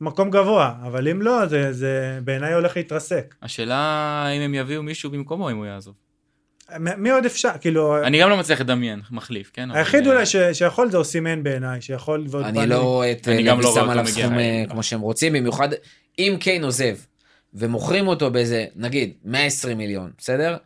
מקום גבוה, אבל אם לא, זה, זה בעיניי הולך להתרסק. השאלה אם הם יביאו מישהו במקומו אם הוא יעזוב. מ- מי עוד אפשר? כאילו, אני גם לא מצליח לדמיין מחליף, כן? היחיד אה, אולי ש, שיכול זה אוסימן בעיניי, שיכול ועוד אני פאנל. לא רואה את אני גם לוי לא רואה שם עליו מגיע. סכום אה, כמו שהם רוצים, במיוחד אם קיין עוזב ומוכרים אותו באיזה, נגיד, 120 מיליון, בסדר?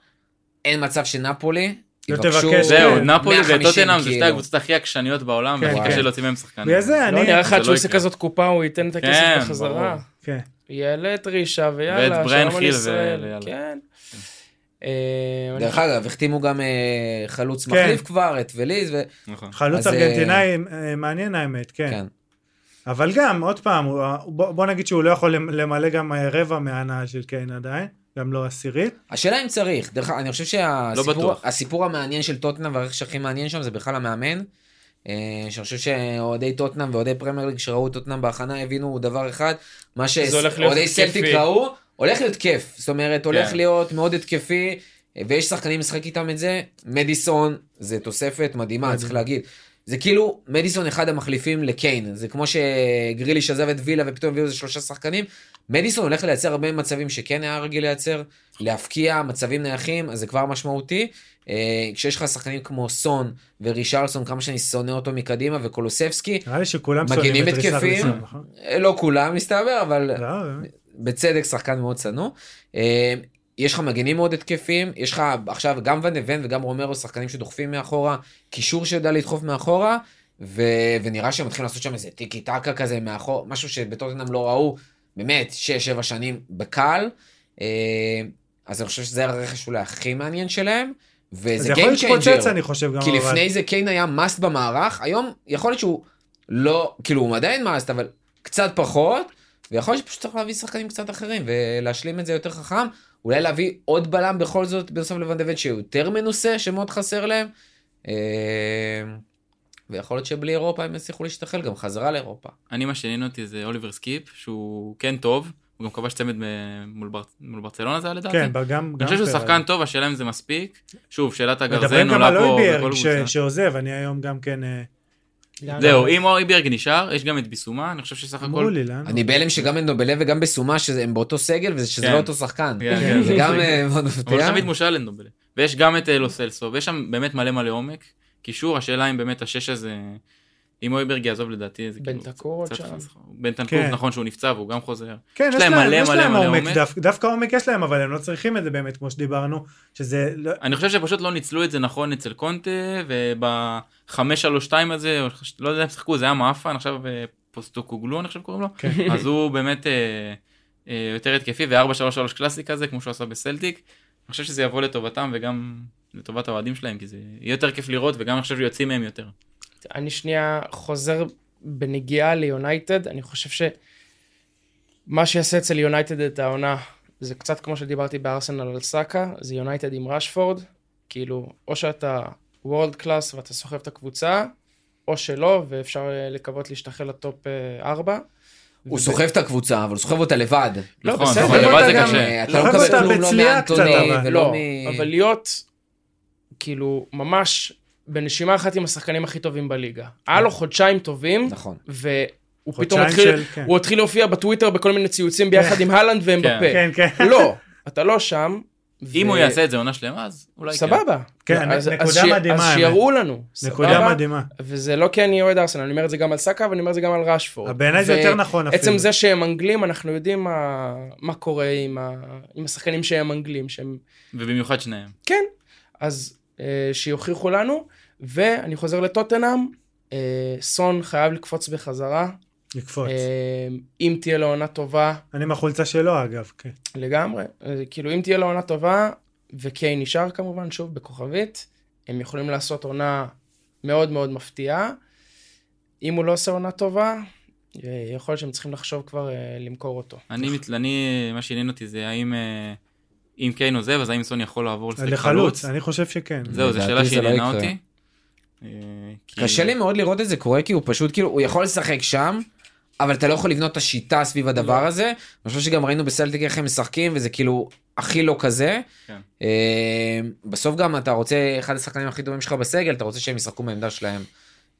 אין מצב שנפולי לא תבקש, זהו, כן. נפולי 150 וטוטנאם זה שתי כאילו. הקבוצות הכי עקשניות בעולם, כן, והכי כן. קשה להוציא מהם זה לא אני... נראה לך עד לא שהוא עושה. כזאת קופה, הוא ייתן את הכסף כן, בחזרה. כן. יעלה את רישה ויאללה, ואת בריין שלום על חיל ישראל. ויאללה. כן. אה, דרך אגב, החתימו גם אה, חלוץ כן. מחליף כבר, את וליז, ו... נכון. חלוץ אה, ארגנטינאי מעניין האמת, כן. כן. אבל גם, עוד פעם, בוא נגיד שהוא לא יכול למלא גם רבע מההנאה של קיין עדיין, גם לא עשירית. השאלה אם צריך, דרך אגב, אני חושב שהסיפור. הסיפור המעניין של טוטנאם והרכש שהכי מעניין שם זה בכלל המאמן. אה, שאני חושב שאוהדי טוטנאם ואוהדי פרמייר ליג שראו טוטנאם בהכנה הבינו דבר אחד, מה שאוהדי. סלטיק ראו, הולך להיות כיף, זאת אומרת הולך כן. להיות מאוד התקפי, ויש שחקנים לשחק איתם את זה, מדיסון זה תוספת מדהימה, צריך להגיד. זה כאילו מדיסון אחד המחליפים לקיין, זה כמו שגריליש עזב את וילה ופתאום הביאו איזה שלושה שחקנים, מדיסון הולך לייצר הרבה מצבים שכן היה רגיל לייצר, להפקיע מצבים נייחים, אז זה כבר משמעותי. אה, כשיש לך שחקנים כמו סון ורישרלסון, כמה שאני שונא אותו מקדימה, וקולוספסקי, נראה לי שכולם מגנים. ריסרליסון, נכון? אה, לא כולם מסתבר, אבל לא. בצדק שחקן מאוד שנוא. יש לך מגנים מאוד התקפיים, יש לך עכשיו גם ון אבן וגם רומרו שחקנים שדוחפים מאחורה, קישור שיודע לדחוף מאחורה, ו... ונראה שהם מתחילים לעשות שם איזה טיקי טקה כזה מאחור, משהו שבטוטנאם לא ראו באמת 6-7 שנים בקל. אה, אז אני חושב שזה הרכש אולי הכי מעניין שלהם, וזה להתפוצץ changer. אני חושב גם. כי אבל- לפני זה קיין היה מאסט במערך, היום יכול להיות שהוא לא, כאילו הוא עדיין must, אבל קצת פחות, ויכול להיות שפשוט צריך להביא שחקנים קצת אחרים ולהשלים את זה יותר חכם, אולי להביא עוד בלם בכל זאת, בנוסף לבן דוד שיותר מנוסה, שמאוד חסר להם. אה, ויכול להיות שבלי אירופה הם יצליחו להשתחל גם חזרה לאירופה. אני מה שעניין אותי זה אוליבר סקיפ, שהוא כן טוב, הוא גם כבש צמד מול בר- מול ברצלונה זה היה לדעתי. כן, גם... גם אני חושב שהוא שחקן טוב, השאלה אם זה מספיק. שוב, שאלת הגרזן מדברים גם עולה על פייר הויביארג בכל ש- קבוצה. שעוזב, אני היום גם כן... זהו, אם אויביארג נשאר, יש גם את ביסומה, אני חושב שסך אמרו הכל... לי, לאן? אני בהלם שגם אנדובלה וגם בסומה שהם באותו סגל ושזה כן. לא אותו שחקן. כן, כן, זה גם. אה, מאוד אבל מפתיע. תמיד מושל לנדובלה. ויש גם את אה, לוסלסו, ויש שם באמת מלא מלא עומק. קישור, השאלה אם באמת השש הזה, אם אויברג יעזוב לדעתי, זה כאילו... בנטקור עוד קצת שם. בנטנקור, כן. נכון שהוא נפצע והוא גם חוזר. כן, יש להם מלא מלא מלא עומק. דווקא- עומק יש להם, אבל הם לא צריכים את זה באמת, כמו שדיברנו, שזה... לא- אני חושב שפשוט לא ניצלו את זה נכון אצל קונטה, וב-5-3-2 הזה, לא יודע אם שיחקו, זה היה מאפן, עכשיו אה, פוסטוקוגלו, אני חושב קוראים לו. כן. אז הוא באמת אה, אה, יותר התקפי, ו-4-3-3 קלאסי כזה, כמו שהוא עשה בסלטיק. אני חושב שזה יבוא לטובתם וגם לטובת האוהדים שלהם, כי זה יהיה יותר כיף לראות, וגם אני חושב שיוצאים מהם יותר. אני שנייה חוזר בנגיעה ליונייטד, אני חושב שמה שיעשה אצל יונייטד את העונה, זה קצת כמו שדיברתי בארסנל על סאקה, זה יונייטד עם רשפורד, כאילו, או שאתה world class ואתה סוחב את הקבוצה, או שלא, ואפשר אה, לקוות להשתחל ל top 4. הוא סוחב את הקבוצה, אבל הוא סוחב אותה לבד. לא, נכון, בסדר, אבל לבד זה גם- קשה. אה, אתה לא סוחב מקבל כלום לא מאנטוני. ולא לא, מ... אבל להיות, כאילו, ממש בנשימה אחת עם השחקנים הכי טובים בליגה. היה לו חודשיים טובים, נכון. והוא פתאום התחיל, של- כן. הוא התחיל להופיע בטוויטר בכל מיני ציוצים ביחד עם הולנד ואמבפה. כן, כן. לא, אתה לא שם. אם הוא יעשה את זה עונה שלמה, אז אולי כן. סבבה. כן, אז- נקודה מדהימה, אז. שיראו לנו. נקודה סבבה? מדהימה. וזה לא כי אני אוהד ארסנל, אני אומר את זה גם על סאקה ואני אומר את זה גם על רשפורד. בעיניי זה יותר נכון אפילו. עצם זה שהם אנגלים, אנחנו יודעים מה, מה קורה עם, ה, עם השחקנים שהם אנגלים, שהם... ובמיוחד שניהם. כן, אז אה, שיוכיחו לנו. ואני חוזר לטוטנאם, אה, סון חייב לקפוץ בחזרה. לקפוץ. אה, אם תהיה לו עונה טובה, אני עם החולצה שלו אגב, כן. לגמרי. אה, כאילו, אם תהיה לו עונה טובה, וקיי נשאר כמובן, שוב, בכוכבית, הם יכולים לעשות עונה מאוד מאוד מפתיעה. אם הוא לא עושה עונה טובה, אה, יכול להיות שהם צריכים לחשוב כבר אה, למכור אותו. אני, מת- אני, מה שעניין אותי זה האם, אה, אם קיין עוזב, אז האם סון יכול לעבור לשחק לחלוץ, חלוץ? אני חושב שכן. זהו, זו שאלה לא שעניינה. אותי. אה, כי- קשה לי מאוד לראות את זה קורה, כי הוא פשוט, כאילו, הוא יכול לשחק שם, אבל אתה לא יכול לבנות את השיטה סביב הדבר הזה. אני חושב שגם ראינו בסלטיק איך הם משחקים, וזה כאילו הכי לא כזה. כן. אה, בסוף גם אתה רוצה, אחד השחקנים הכי טובים שלך בסגל, אתה רוצה שהם ישחקו בעמדה שלהם,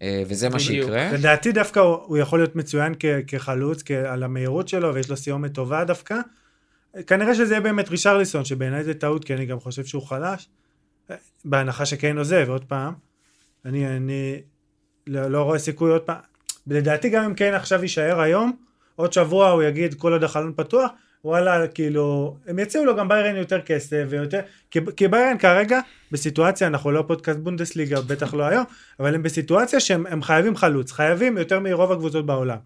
אה, וזה מה. שיקרה. לדעתי דווקא הוא יכול להיות מצוין כ- כחלוץ, כ- על המהירות שלו, ויש לו סיומת טובה דווקא. כנראה שזה יהיה באמת רישרליסון, שבעיניי זה טעות, כי אני גם חושב שהוא חלש. בהנחה שקיין עוזב, עוד פעם. אני, אני לא, לא רואה סיכוי עוד פעם. לדעתי גם אם קיין עכשיו יישאר היום, עוד שבוע הוא יגיד כל עוד החלון פתוח, וואלה, כאילו, הם יציעו לו גם ביירן יותר כסף ויותר, כי, כי ביירן כרגע בסיטואציה, אנחנו לא פודקאסט בונדסליגה, בטח לא היום, אבל הם בסיטואציה שהם הם חייבים חלוץ, חייבים יותר מרוב הקבוצות בעולם.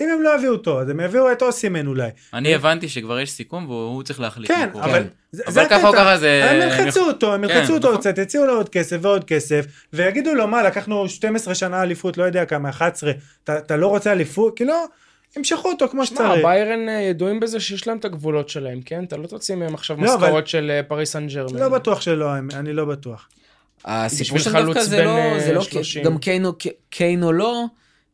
אם הם לא יביאו אותו, אז הם יביאו את אוסימן אולי. אני הבנתי שכבר יש סיכום והוא צריך להחליט. כן. אבל זה אבל ככה או ככה זה- הם הם ילחצו אותו, הם כן, ילחצו אותו. קצת, יציעו לו עוד כסף ועוד כסף, ויגידו לו מה, לקחנו 12 שנה אליפות, לא יודע כמה, 11, אתה לא רוצה אליפות? כאילו, ימשכו אותו כמו שמע, שצריך. ביירן אה, ידועים בזה שיש להם את הגבולות שלהם, כן? אתה לא תוציא מהם עכשיו לא, אבל- משכורות של אה, פריס סן ג'רמן. לא בטוח שלא, אני לא בטוח. הסיפור שם דווקא חלוץ זה לא, אה, זה לא, 30. גם קיין או לא,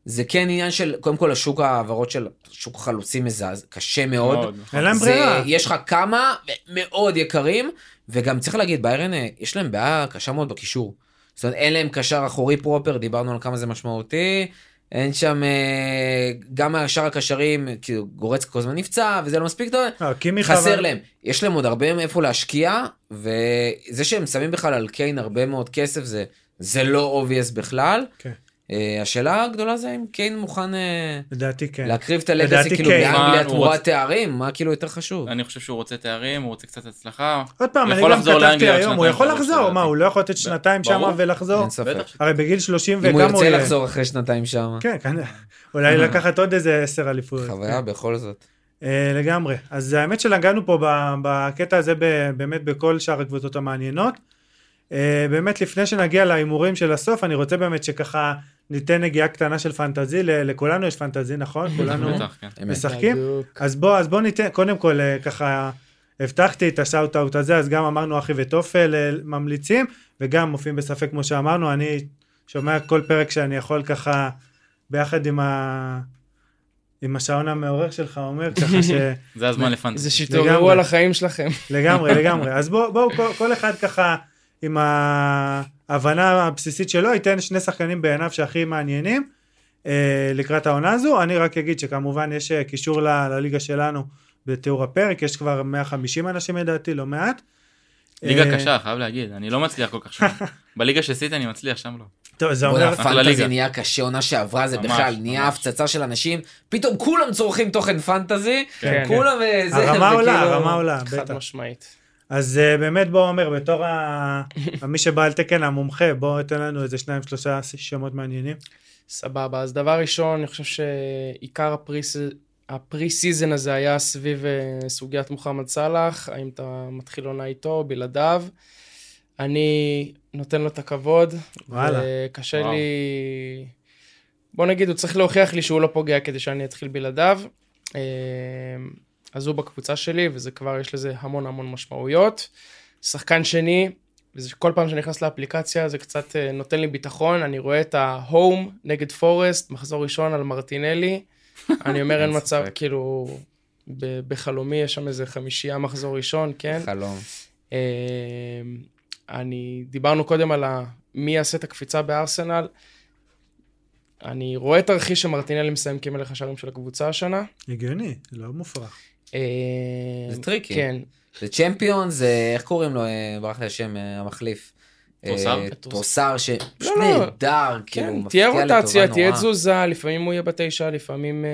זה כן עניין של, קודם כל השוק ההעברות של שוק חלוצים מזעז, קשה מאוד. נכון. אין להם ברירה. יש לך כמה מאוד יקרים, וגם צריך להגיד, ביירן, אה, יש להם בעיה קשה מאוד בקישור. זאת אומרת, אין להם קשר אחורי proper, דיברנו על כמה זה משמעותי. אין שם, אה, גם השאר הקשרים, כאילו גורצקה כל הזמן נפצע, וזה לא מספיק טוב. קימי חסר חבל- להם. יש להם עוד הרבה מאיפה להשקיע, וזה שהם שמים בכלל על קיין הרבה מאוד כסף, זה, זה לא obvious בכלל. כן. אה, השאלה הגדולה זה אם קיין מוכן אה, לדעתי כן. להקריב את ה legacy כאילו. באנגליה הוא תמורת תארים, מה כאילו יותר חשוב? אני חושב שהוא רוצה תארים, הוא רוצה קצת הצלחה. עוד פעם, אני גם כתבתי היום, הוא יכול שלוש, לחזור. מה, הוא לא יכול לתת שנתיים שם. ולחזור? אין ספק. הרי בגיל 30 אם הוא וכמה הוא ירצה? לחזור אחרי שנתיים שם. כן, כנראה. אולי לקחת עוד איזה עשר אליפויות. חוויה בכל זאת. אה, לגמרי. אז האמת שנגענו פה בקטע הזה באמת בכל שאר הקבוצות המעניינות. אה, באמת לפני שנגיע להימורים של הסוף, אני רוצה באמת שככה ניתן נגיעה קטנה של פנטזי, ל- לכולנו יש פנטזי, נכון? כולנו כן. משחקים? אז בוא, אז בוא ניתן, קודם כל אה, ככה, הבטחתי את השאוט אאוט הזה, אז גם אמרנו אחי וטופל אה, ממליצים, וגם מופיעים בספק כמו שאמרנו, אני שומע כל פרק שאני יכול ככה, ביחד עם ה... עם השעון המעורר שלך אומר, ככה ש... זה הזמן לפנטזי. זה שהתעוררו לגמרי. על החיים שלכם. לגמרי, לגמרי. אז בואו, בוא, כל, אחד ככה, עם ההבנה הבסיסית שלו, ייתן שני שחקנים בעיניו שהכי מעניינים אה, לקראת העונה הזו. אני רק אגיד שכמובן יש אה, קישור ל, לליגה שלנו בתיאור הפרק, יש כבר 150 אנשים לדעתי, לא מעט. ליגה אה, קשה, חייב להגיד, אני לא מצליח כל כך שם. בליגה של סיטי אני מצליח, שם לא. טוב, זה אומר... פנטזי ליגה. נהיה קשה, עונה שעברה זה ממש, בכלל, נהיה. הפצצה של אנשים, פתאום כולם צורכים תוכן פנטזי, כן. כולם אה, זה, הרמה עולה, הרמה עולה, חד בטח. משמעית. אז uh, באמת בוא אומר, בתור ה... מי שבא על תקן המומחה, בוא תן לנו איזה שניים שלושה שמות מעניינים. סבבה, אז דבר ראשון, אני חושב שעיקר ה pre-s- ה pre-season הזה היה סביב אה, סוגיית מוחמד סאלח, האם אתה מתחיל עונה איתו, בלעדיו. אני נותן לו את הכבוד, וואלה. וקשה וואו. לי... בוא נגיד, הוא צריך להוכיח לי שהוא לא פוגע כדי שאני אתחיל בלעדיו. אז הוא בקבוצה שלי, וזה כבר, יש לזה המון המון משמעויות. שחקן שני, וזה כל פעם שאני נכנס לאפליקציה זה קצת אה, נותן לי ביטחון, אני רואה את ה home נגד פורסט, מחזור ראשון על מרטינלי, אני אומר אין מצב. כאילו, ב- בחלומי יש שם איזה חמישייה מחזור ראשון, כן? חלום. אה, אני, דיברנו קודם על ה, מי יעשה את הקפיצה בארסנל. אני רואה תרחיש שמרטינלי מסיים כמלך השערים של הקבוצה השנה. הגיוני, לא מופרך. אה, זה טריקי. כן, זה צ'מפיון, זה, איך קוראים לו, אה, ברח לי השם, אה, המחליף. טרוסר? טרוסר, שפשוט לא, לא. נהדר, כאילו, כן, מפתיע תהיה לטובה רוטציה, תהיה נורא. תזוזה, לפעמים הוא יהיה בתשע, לפעמים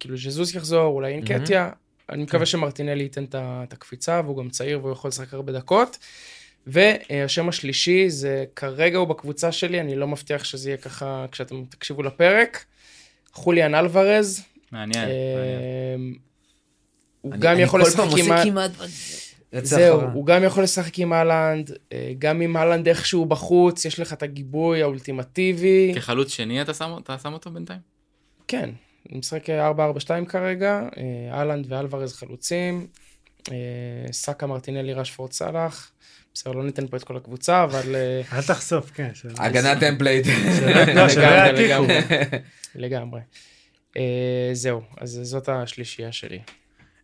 כאילו ז'זוס יחזור, אולי אינקטיה. אני מקווה שמרטינלי ייתן את הקפיצה, והוא גם צעיר והוא יכול לשחק הרבה דקות. והשם השלישי זה כרגע הוא בקבוצה שלי, אני לא מבטיח שזה יהיה ככה כשאתם תקשיבו לפרק. חוליאן אלוורז, מעניין, מעניין. הוא אני- גם אני יכול לשחק כמעט... זהו. הוא גם יכול לשחק עם אהלנד, אה, גם עם אהלנד איכשהו בחוץ, יש לך את הגיבוי האולטימטיבי. כחלוץ שני אתה שם אתה שם אותו בינתיים? כן, הוא משחק 4-4-2 כרגע, אה, אהלנד ואלוורז חלוצים, אה, סאקה מרטינלי רשפורד סאלח, בסדר, לא ניתן פה את כל הקבוצה, אבל אה, אל תחשוף, כן. הגנה template. לא, לגמרי. לגמרי. אה, זהו, אז זאת השלישייה שלי.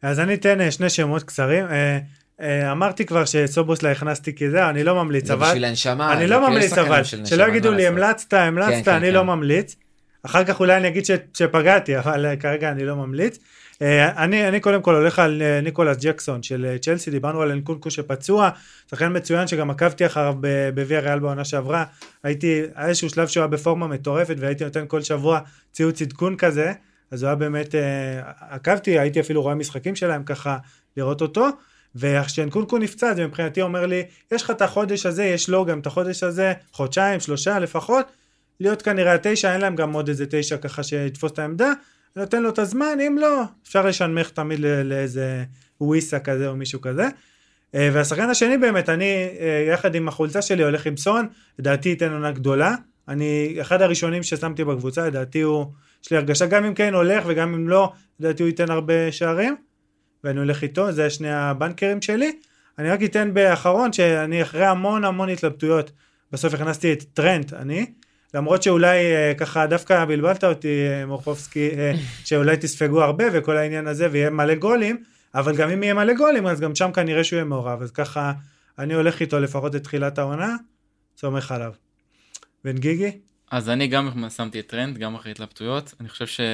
אז אני אתן אה, שני שמות קצרים. אה, אה, אמרתי כבר שסובוסלה הכנסתי כי זהו, אני לא ממליץ, זה אבל... בשביל הנשמה. אני זה לא ממליץ אבל, של שלא יגידו לי. המלצת, המלצת, כן, כן, אני כן. לא ממליץ. אחר כך אולי אני אגיד שפגעתי, אבל כרגע אני לא ממליץ. אני, אני קודם כל הולך על ניקולס ג'קסון של צ'לסי, דיברנו על אנקונקו שפצוע, שחקן מצוין שגם עקבתי אחריו בוויה ריאל בעונה שעברה. הייתי, היה איזשהו שלב שהוא היה בפורמה מטורפת והייתי נותן כל שבוע ציוץ עדכון כזה, אז הוא היה באמת, אה, עקבתי, הייתי אפילו רואה משחקים שלהם ככה לראות אותו. וכשאנקונקו נפצע זה מבחינתי אומר לי יש לך את החודש הזה יש לו גם את החודש הזה חודשיים שלושה לפחות להיות כנראה התשע אין להם גם עוד איזה תשע ככה שיתפוס את העמדה נותן לו את הזמן אם לא אפשר לשנמך תמיד לאיזה וויסה כזה או מישהו כזה. אה, והשחקן השני באמת אני אה, יחד עם החולצה שלי הולך עם סון לדעתי ייתן עונה גדולה אני אחד הראשונים ששמתי בקבוצה לדעתי הוא יש לי הרגשה גם אם כן הולך וגם אם לא לדעתי הוא ייתן הרבה שערים. ואני הולך איתו, זה שני הבנקרים שלי. אני רק אתן באחרון שאני אחרי המון המון התלבטויות, בסוף הכנסתי את טרנט, אני. למרות שאולי אה, ככה דווקא בלבלת אותי אה, מורפובסקי, אה, שאולי תספגו הרבה וכל העניין הזה ויהיה מלא גולים, אבל גם אם יהיה מלא גולים אז גם שם כנראה שהוא יהיה מעורב, אז ככה אני הולך איתו לפחות את תחילת העונה, סומך עליו. בן גיגי? אז אני גם שמתי את טרנד, גם אחרי התלבטויות. אני חושב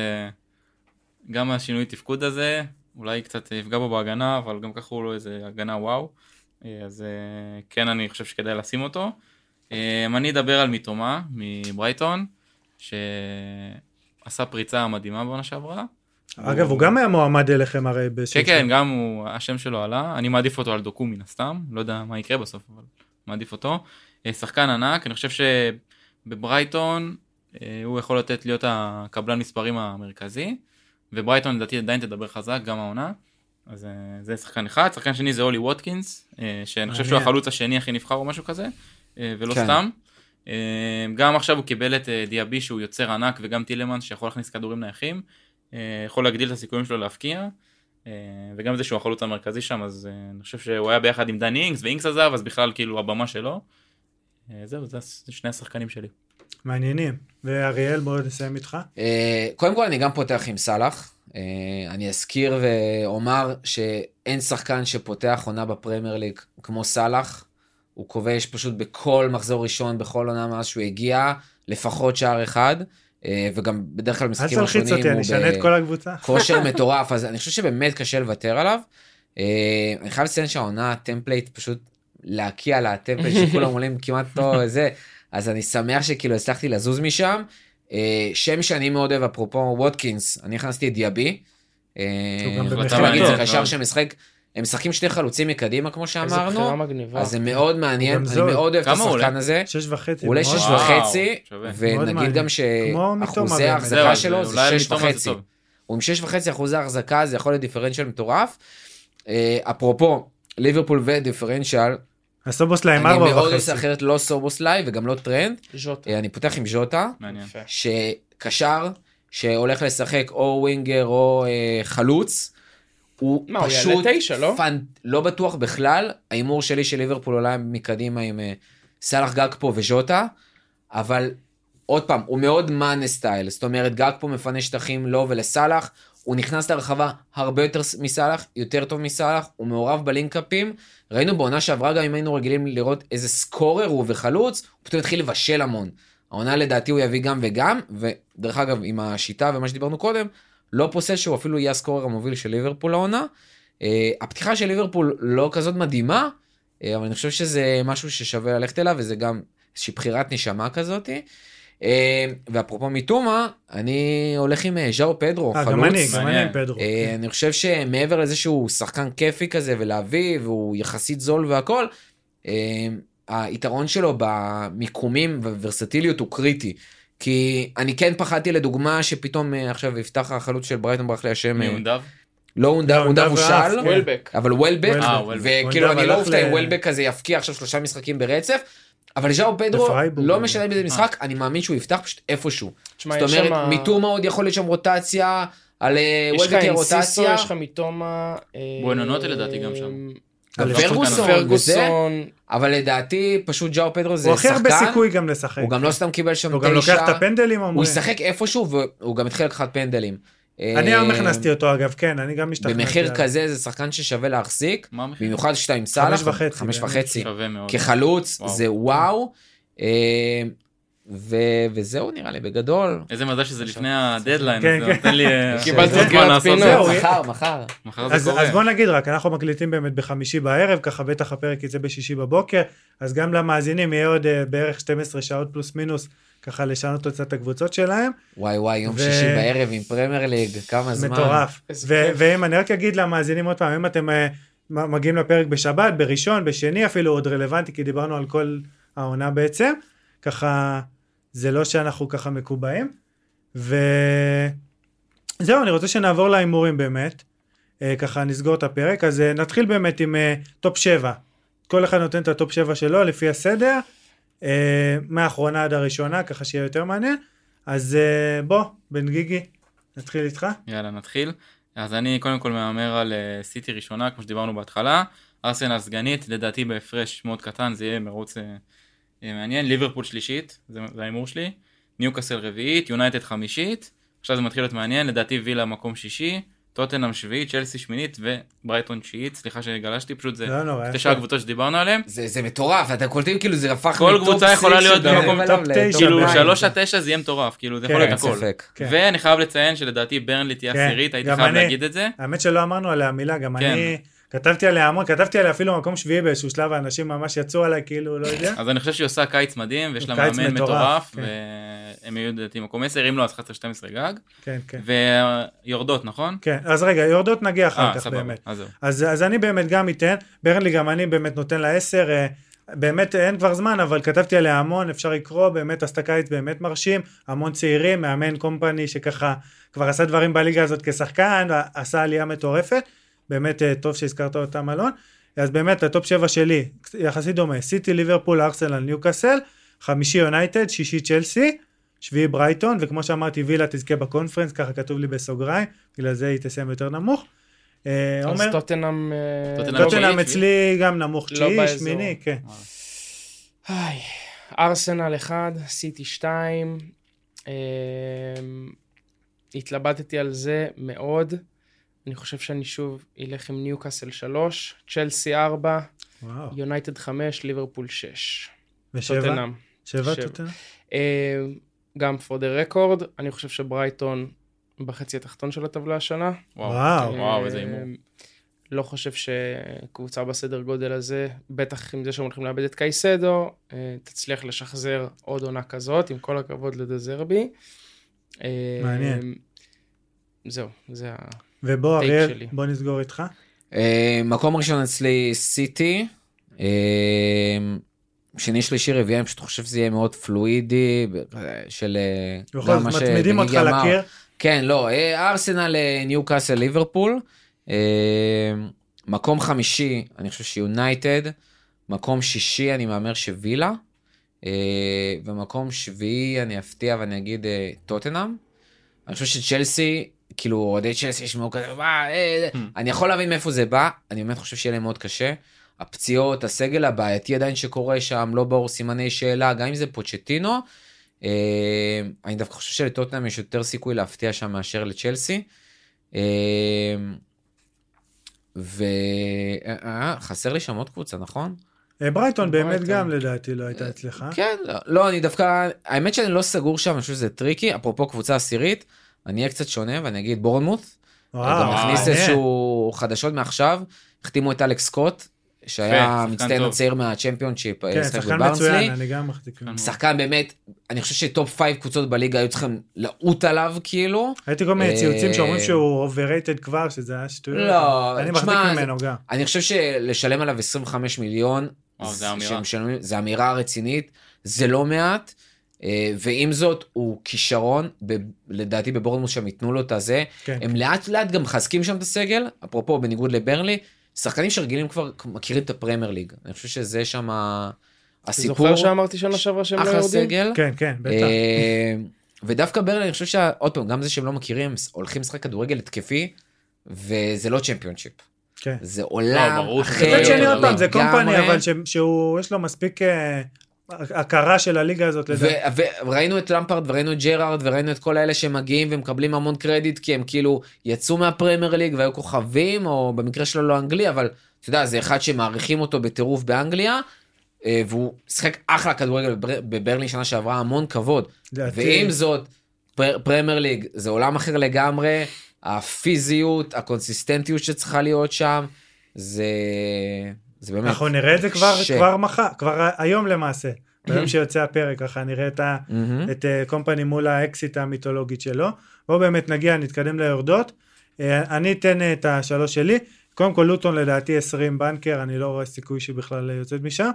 שגם השינוי תפקוד הזה, אולי קצת יפגע בו בהגנה, אבל גם ככה הוא לא איזה הגנה וואו. אז אה, כן, אני חושב שכדאי לשים אותו. אה, אני אדבר על מיטומה מברייטון, שעשה פריצה מדהימה בעונה שעברה. אגב, הוא גם היה מועמד אליכם הרי בשביל... כן, כן, גם הוא, השם שלו עלה, אני מעדיף אותו על דוקו מן הסתם, לא יודע מה יקרה בסוף, אבל מעדיף אותו. אה, שחקן ענק, אני חושב שבברייטון אה, הוא יכול לתת להיות הקבלן מספרים המרכזי, וברייטון לדעתי עדיין תדבר חזק, גם העונה. אז אה, זה שחקן אחד, שחקן שני זה אולי ווטקינס, אה, שאני חושב שהוא. החלוץ השני הכי נבחר או משהו כזה, ולא כן. סתם. גם עכשיו הוא קיבל את דיאבי שהוא יוצר ענק וגם טילמנס שיכול להכניס כדורים נייחים, יכול להגדיל את הסיכויים שלו להבקיע. אה, וגם זה שהוא החלוץ המרכזי שם אז אני חושב שהוא היה ביחד עם דני אינקס ואינקס עזב אז בכלל כאילו הבמה שלו. אה, זהו זה שני השחקנים שלי. מעניינים. ואריאל, בואו נסיים איתך. אה, קודם כל אני גם פותח עם סאלח. אה, אני אזכיר ואומר שאין שחקן שפותח עונה בפרמייר ליג כמו סאלח. הוא כובש פשוט בכל מחזור ראשון, בכל עונה מאז שהוא הגיע, לפחות שער אחד. וגם בדרך כלל אל במשחקים תלחיץ האחרונים אותי, אני אשנה את כל הקבוצה. כושר מטורף, אז אני חושב שבאמת קשה לוותר עליו. אני חייב לציין שהעונה ה template פשוט להקיע ל template שכולם עולים כמעט לא זה, אז אני שמח שכאילו הצלחתי לזוז משם. אה, שם שאני מאוד אוהב אפרופו ווטקינס, אני הכנסתי את דיאבי. אה, להגיד, זה קשר. שמשחק, הם משחקים שני חלוצים מקדימה כמו שאמרנו. אז זה מאוד מעניין, אני. מאוד אוהב את כמה הוא עולה? השחקן הזה. שש וחצי. הוא עולה שש וחצי, ונגיד. גם שאחוזי. ההחזקה שלו זה- שש וחצי. הוא עם שש וחצי אחוזי החזקה, זה יכול להיות דיפרנציאל מטורף. אה, אפרופו, ליברפול ודיפרנציאל, הסובוס להם אני ארבע מאוד וחצי. עושה אחרת לא סובוסליי וגם לא טרנד. ז'וטה. אה, אני פותח עם ז'וטה, מעניין. שקשר, שהולך לשחק או winger או אה, חלוץ. הוא מה, הוא פשוט יעלה תשע, לא? פנ... לא בטוח בכלל. ההימור שלי של ליברפול עולה מקדימה עם אה, סאלח גג פה וז'וטה, אבל עוד פעם, הוא מאוד מאנה סטייל, זאת אומרת גג פה מפנה שטחים לו ולסאלח, הוא נכנס לרחבה הרבה יותר מסאלח, יותר טוב מסאלח, הוא מעורב בלינקאפים. ראינו בעונה שעברה גם אם היינו רגילים לראות איזה סקורר הוא וחלוץ, הוא פתאום התחיל לבשל המון. העונה לדעתי הוא יביא גם וגם, ודרך אגב עם השיטה ומה שדיברנו קודם, לא פוסל שהוא אפילו יהיה הסקורר המוביל של ליברפול העונה. אה, הפתיחה של ליברפול לא כזאת מדהימה, אה, אבל אני חושב שזה משהו ששווה ללכת אליו, וזה גם איזושהי בחירת נשמה כזאתי. אה, ואפרופו מיטומה, אני הולך עם אה, ז'או פדרו, אה, חלוץ. גם אני, גם אני. עם פדרו. אה, אני חושב שמעבר לזה שהוא שחקן כיפי כזה ולהביא, והוא יחסית זול והכל, אה, היתרון שלו במיקומים וורסטיליות הוא קריטי. כי אני כן פחדתי לדוגמה שפתאום עכשיו יפתח החלוץ של ברייטון ברח לי השם, מיונדב? לא הונדב, לא, הונדב הונדב הוא של, כן. וולבק. אבל וולבק. וכאילו אני לא אופתע אם וולבק כזה יפקיע עכשיו שלושה משחקים ברצף, אבל ז'או פדרו. לא משנה באיזה משחק, אני מאמין שהוא יפתח פשוט איפשהו. זאת אומרת, מיטומה עוד יכול להיות שם רוטציה, על אה, אינסיסו, רוטציה. יש לך מתומה. אה, בואנונוטה לדעתי גם שם. פרגוסון. אבל לדעתי פשוט ג'או פדרו זה הוא הכי הרבה שחקן, סיכוי גם לשחק. הוא גם לא סתם קיבל שם הוא גם לוקח את תשע, הפנדלים, הוא. ישחק איפשהו והוא גם התחיל לקחת פנדלים. אני אה, היום הכנסתי אותו אגב, כן, אני גם השתכנעתי. במחיר. כזה זה שחקן ששווה להחזיק? במיוחד שאתה עם סאלח, וחצי, חמש. וחצי. כחלוץ. זה וואו, אה, ו- וזהו נראה לי בגדול. איזה מזל שזה לפני הדדליין, כן, זה כן. נותן לי... אה, קיבלת זמן לעשות. זה. מחר, מחר. מחר זה אז, קורה. אז בוא נגיד רק, אנחנו מקליטים באמת בחמישי בערב, ככה בטח הפרק יצא בשישי בבוקר, אז גם למאזינים יהיה עוד אה, בערך 12 שעות פלוס מינוס, ככה לשנות קצת את הקבוצות שלהם. וואי וואי, יום ו- שישי בערב עם פרמייר ליג, כמה זמן. מטורף. ואם אני רק אגיד למאזינים עוד פעם, אם אתם מ- מגיעים לפרק בשבת, בראשון, בשני אפילו עוד רלוונטי, כי דיברנו על כל העונה בעצם, ככה זה לא שאנחנו ככה מקובעים. וזהו, אני רוצה שנעבור להימורים באמת, אה, ככה נסגור את הפרק, אז אה, נתחיל באמת עם אה, top 7. כל אחד נותן את ה top 7 שלו לפי הסדר, אה, מהאחרונה עד הראשונה, ככה שיהיה יותר מעניין. אז אה, בוא, בן גיגי, נתחיל איתך. יאללה, נתחיל. אז אני קודם כל מהמר על אה, סיטי ראשונה, כמו שדיברנו בהתחלה. ארסנל סגנית, לדעתי בהפרש מאוד קטן, זה יהיה מרוץ אה, אה, מעניין. ליברפול שלישית, זה זה ההימור שלי. ניוקאסל רביעית, יונייטד חמישית. עכשיו זה מתחיל להיות מעניין, לדעתי וילה מקום שישי. טוטנאם שביעית, צ'לסי שמינית וברייטון תשיעית, סליחה שגלשתי, פשוט זה לא נורא, תשע. הקבוצות שדיברנו עליהן. זה זה מטורף, אתם קולטים כאילו זה הפך כל קבוצה יכולה להיות במקום top תשע. כאילו. שלוש עד תשע זה יהיה מטורף, כאילו זה יכול כן, להיות אין הכל. כן. ואני חייב לציין שלדעתי ברנלי תהיה כן, עשירית, הייתי חייב. להגיד את זה. האמת שלא אמרנו עליה מילה, גם כן. אני כתבתי עליה המון, כתבתי עליה אפילו מקום שביעי באיזשהו שלב, האנשים ממש יצאו עליי כאילו, לא יודע. אז אני חושב שהיא עושה קיץ מדהים, ויש לה מאמן מטורף, כן. והם יהיו לדעתי מקום 10, אם לא אז 11-12 גג, כן, כן. ויורדות, נכון? כן, אז רגע, יורדות נגיע אחר אה, כך סבבה, באמת. אז זהו. אז, אז אני באמת גם אתן, ברנלי גם אני באמת נותן לה עשר, אה, באמת אין כבר זמן, אבל כתבתי עליה המון, אפשר לקרוא, באמת עשתה קיץ באמת מרשים, המון צעירים, מאמן קומפני שככה כבר עשה דברים בליגה הזאת כשחקן, עשה עלייה מטורפת, באמת אה, טוב שהזכרת אותם אלון. אז באמת ה top 7 שלי, יחסית דומה, סיטי, ליברפול, ארסנל, ניוקאסל, חמישי יונייטד, שישי צ'לסי, שביעי ברייטון, וכמו שאמרתי וילה תזכה בקונפרנס, ככה כתוב לי בסוגריים, בגלל זה היא תסיים יותר נמוך. אה, אז עומר? טוטנאם... אה, לא- טוטנאם תשיעית, אצלי גם נמוך, לא תשיעי. שמיני, כן. ארסנל 1, סיטי 2. אה, התלבטתי על זה מאוד. אני חושב שאני שוב אלך עם ניוקאסל 3, צ'לסי 4, וואו. יונייטד 5, ליברפול 6. ושבע? טוטנאם. שבע. טוטנאם? אה, גם for the record, אני חושב שברייטון בחצי התחתון של הטבלה השנה. וואו, וואו. וואו, איזה הימור. אה, לא חושב שקבוצה בסדר גודל הזה, בטח עם זה שהם הולכים לאבד את קייסדו, אה, תצליח לשחזר עוד עונה כזאת, עם כל הכבוד לדזרבי. אה, מעניין. זהו, זה ה... ובוא, אריאל. בוא נסגור איתך. אה, מקום ראשון אצלי סיטי. אה, שני שלישי רביעי אני פשוט חושב שזה יהיה מאוד פלואידי אה, של בכל גם מה זאת מצמידים אותך אמר. לקיר. כן לא ארסנל אה, ניוקאסל ליברפול. מקום חמישי אני חושב שיונייטד. מקום שישי אני מהמר שווילה. ומקום שביעי אני אפתיע ואני אגיד טוטנאם. אני חושב שצ'לסי כאילו אוהדי צ'לסי ישמעו כזה "מה, אה, Hmm. אני יכול להבין מאיפה זה בא אני באמת חושב שיהיה להם מאוד קשה. הפציעות הסגל הבעייתי עדיין שקורה שם לא ברור סימני שאלה גם אם זה פוצ'טינו. אה, אני דווקא חושב שלטוטנאם יש יותר סיכוי להפתיע שם מאשר לצ'לסי. אה, וחסר לי שם עוד קבוצה נכון? אה, ברייטון באמת ברייטון. גם לדעתי לא הייתה אצלך. כן, לא, לא, אני דווקא, האמת שאני לא סגור שם, אני חושב שזה טריקי, אפרופו קבוצה עשירית, אני אהיה קצת שונה ואני אגיד בורנמוט, וואו, גם נכניס. איזשהו חדשות מעכשיו, החתימו את אלכס סקוט, שהיה מצטיין. הצעיר מהצ'מפיונשיפ, כן, שחק שחקן. מצוין, אני גם מחזיק. שחקן באמת, אני חושב ש top five קבוצות בליגה היו צריכים לעוט עליו כאילו. ראיתי כל מיני ציוצים אה, שאומרים שהוא overrated כבר, שזה היה שטויות. לא, אני מחזיק ממנו גם. אני חושב שלשלם עליו 25 מיליון, זה אמירה. שמשלמים- זה אמירה רצינית, זה לא מעט, ועם זאת הוא כישרון, ב- לדעתי בבורנמוס שם ייתנו לו את הזה, כן. הם לאט לאט גם מחזקים שם את הסגל, אפרופו בניגוד לברנלי, שחקנים שרגילים כבר מכירים את הפרמייר ליג, אני חושב שזה שם הסיפור, זוכר שאמרתי שנה שעברה שהם לא אחלה יורדים? סגל, כן, כן, בטח. אה, ודווקא ברנלי, אני חושב שעוד פעם, גם זה שהם לא מכירים, הם הולכים לשחק כדורגל התקפי, וזה לא צ'מפיונשיפ. כן. זה עולם ברור. אחר מצד שני עוד פעם זה. קומפני אבל שהוא יש לו מספיק אה, הכרה של הליגה הזאת לדעתי. וראינו את למפרד וראינו את ג'רארד וראינו את כל האלה שמגיעים ומקבלים המון קרדיט כי הם כאילו יצאו מהפרמייר ליג והיו כוכבים או במקרה שלו לא אנגלי אבל אתה יודע זה אחד שמעריכים אותו בטירוף באנגליה אה, והוא שיחק אחלה כדורגל בבר- בברנלי שנה שעברה המון כבוד לדעתי- ועם זאת פר- פרמייר ליג זה עולם אחר לגמרי הפיזיות הקונסיסטנטיות שצריכה להיות שם זה זה באמת אנחנו נראה את זה כבר ש- כבר מחר, כבר היום למעשה. ביום שיוצא הפרק ככה נראה את ה... מהמם. את אה, קומפני מול האקסית המיתולוגית שלו. בואו באמת נגיע, נתקדם ליורדות. אה, אני אתן אה, את השלוש שלי. קודם כל לוטון לדעתי 20 בנקר, אני לא רואה סיכוי שהיא בכלל יוצאת משם.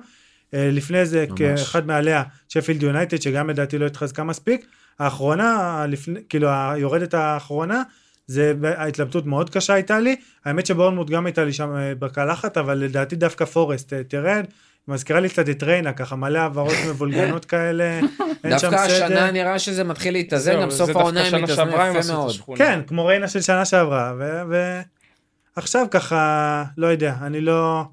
אה, לפני זה ממש. כאחד מעליה שפילד יונייטד שגם לדעתי לא התחזקה מספיק. האחרונה, לפני, כאילו היורדת האחרונה, זה ההתלבטות מאוד קשה הייתה לי. האמת שבורנמוט גם הייתה לי שם אה, בקלחת, אבל לדעתי דווקא פורסט אה, תרד. מזכירה לי קצת את ריינה, ככה מלא העברות מבולגנות כאלה, אין שם דווקא סדר. השנה נראה שזה מתחיל להתאזן, גם סוף דווקא העונה הם הם יפה מאוד. כן, כמו ריינה של שנה שעברה, ועכשיו ככה, לא יודע, אני לא,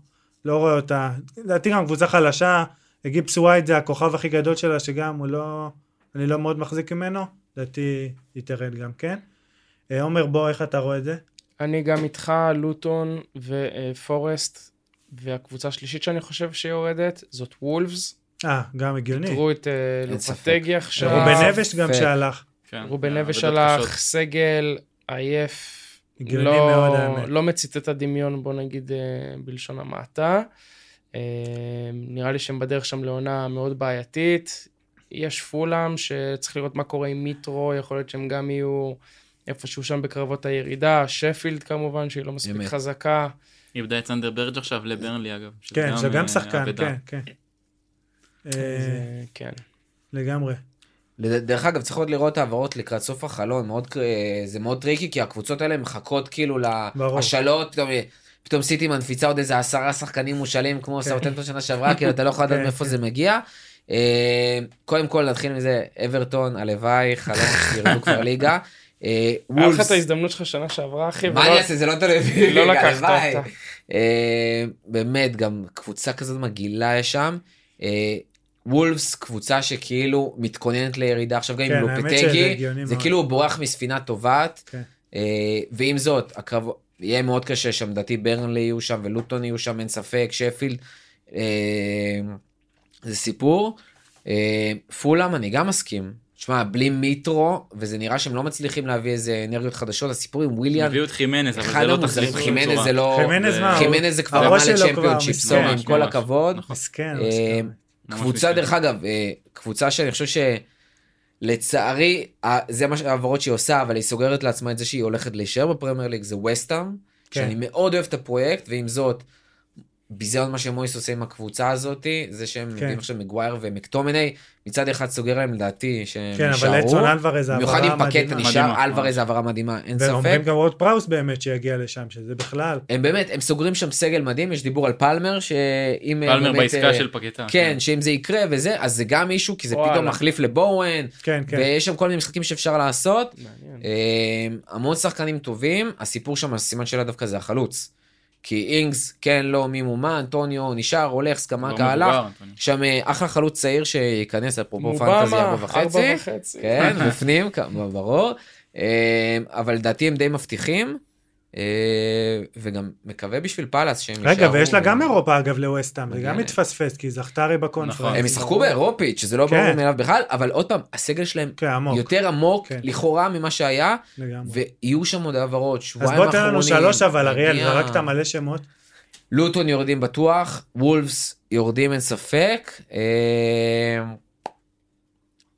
לא רואה אותה. לדעתי גם קבוצה חלשה, גיפס ווייד זה הכוכב הכי גדול שלה, שגם הוא לא, אני לא מאוד מחזיק ממנו, לדעתי היא תרד גם כן. אה, עומר, בוא, איך אתה רואה את זה? אני גם איתך, לוטון ופורסט, והקבוצה השלישית שאני חושב שיורדת זאת וולפס. אה, גם הגיוני. תראו את אה. לופטגי עכשיו. רובן נבש גם. שהלך. כן, רובן אה, נבש הלך. סגל, עייף. הגיוני לא, מאוד, האמת. לא מצית את הדמיון, בוא נגיד, אה, בלשון המעטה. אה, נראה לי שהם בדרך שם לעונה מאוד בעייתית. יש פולאם, שצריך לראות מה קורה עם מיטרו, יכול להיות שהם גם יהיו איפשהו שם בקרבות הירידה. שפילד כמובן, שהיא לא מספיק אמת. חזקה. איבדה את סנדר ברג' עכשיו לברנלי אגב. כן, זה גם אה, שחקן. כן, כן. אה, אה, כן. לגמרי. דרך אגב, צריך עוד לראות העברות לקראת סוף החלון, מאוד, קר- זה מאוד טריקי, כי הקבוצות האלה מחכות כאילו. להשאלות, פתאום, פתאום סיטי מנפיצה עוד איזה עשרה שחקנים מושאלים, כמו סאות'המפטון שנה שעברה, כאילו אתה לא יכול לדעת כן, מאיפה כן. זה מגיע. אה, קודם כל נתחיל מזה, אברטון, הלוואי, חלום שירדו כבר ליגה. אה, היה לך את ההזדמנות שלך שנה שעברה, אחי, מה אני אעשה, זה לא תלוי לא לקחת. אותה. אה, באמת, גם קבוצה כזאת מגעילה יש שם. אה, וולפס קבוצה שכאילו מתכוננת לירידה עכשיו גם כן, עם שזה לופטגי, זה. כאילו הוא בורח מספינה טובעת, כן. ועם זאת, הקרב... יהיה מאוד קשה שם, לדעתי ברנלי יהיו שם ולוטון יהיו שם, אין ספק, שפילד, זה סיפור. פולאם, אני גם מסכים. שמע, בלי מיטרו, וזה נראה שהם לא מצליחים להביא איזה אנרגיות חדשות, הסיפור עם וויליאן, הביאו את חימנז, אבל זה לא המוזרים, תחליף חימנז בצורה. זה לא... חימנז מה, חימנז זה כבר לצ'מפיונשיפ, מסכן. סורי, עם כל. הכבוד. מסכן, אה, מסכן. קבוצה. דרך אגב, אה, קבוצה שאני חושב שלצערי, זה מה העברות שהיא עושה, אבל היא סוגרת לעצמה את זה שהיא הולכת להישאר בפרמייר ליג, זה ווסטהאם, כן. שאני מאוד אוהב את הפרויקט, ועם זאת, ביזיון מה שמויס עושה עם הקבוצה הזאת, זה שהם כן. מביאים עכשיו מגווייר ומקטומני, מצד אחד סוגר להם לדעתי שהם כן, אבל יישארו, אדסון אלוורז זה במיוחד העברה עם מדהימה. נשאר, מדהימה, אלוורז ממש. זה העברה מדהימה, אין ספק. ואומרים גם וורד פראוס באמת שיגיע לשם, שזה בכלל. הם באמת, הם סוגרים שם סגל מדהים, יש דיבור על פלמר, שאם... אה, פלמר באמת, בעסקה אה, של פקטה. כן, שאם זה יקרה וזה, אז זה גם מישהו, כי זה וואלה. פתאום מחליף לבואן, כן, כן. ויש שם כל מיני משחקים שאפשר לעשות. מעניין. אה, המון שחקנים טובים, הסיפור שם, הסימן שאלה דווקא זה החלוץ. כי אינגס, כן, לא, מי מומה, אנטוניו נשאר, הולך, סקמקה לא הלך. שם אה, אחלה חלוץ צעיר שייכנס, אפרופו פנטזי ארבע וחצי. ארבע וחצי. כן, בפנים, ברור. אה, אבל לדעתי הם די מבטיחים. אה, וגם מקווה בשביל פאלאס שהם רגע, יישארו. ויש לה גם אירופה אגב לווסטאם, זה גם להם. מתפספס, כי היא זכתה הרי בקונפרנס. הם ישחקו באירופית, שזה לא כן. ברור מאליו בכלל, אבל עוד פעם, הסגל שלהם כן. יותר עמוק כן. לכאורה ממה שהיה. ויהיו שם עוד העברות, אז שבועיים בוא האחרונים. תן לנו שלוש אבל, אריאל, זרקת מלא שמות. לוטון יורדים בטוח, וולפס יורדים אין ספק. אה,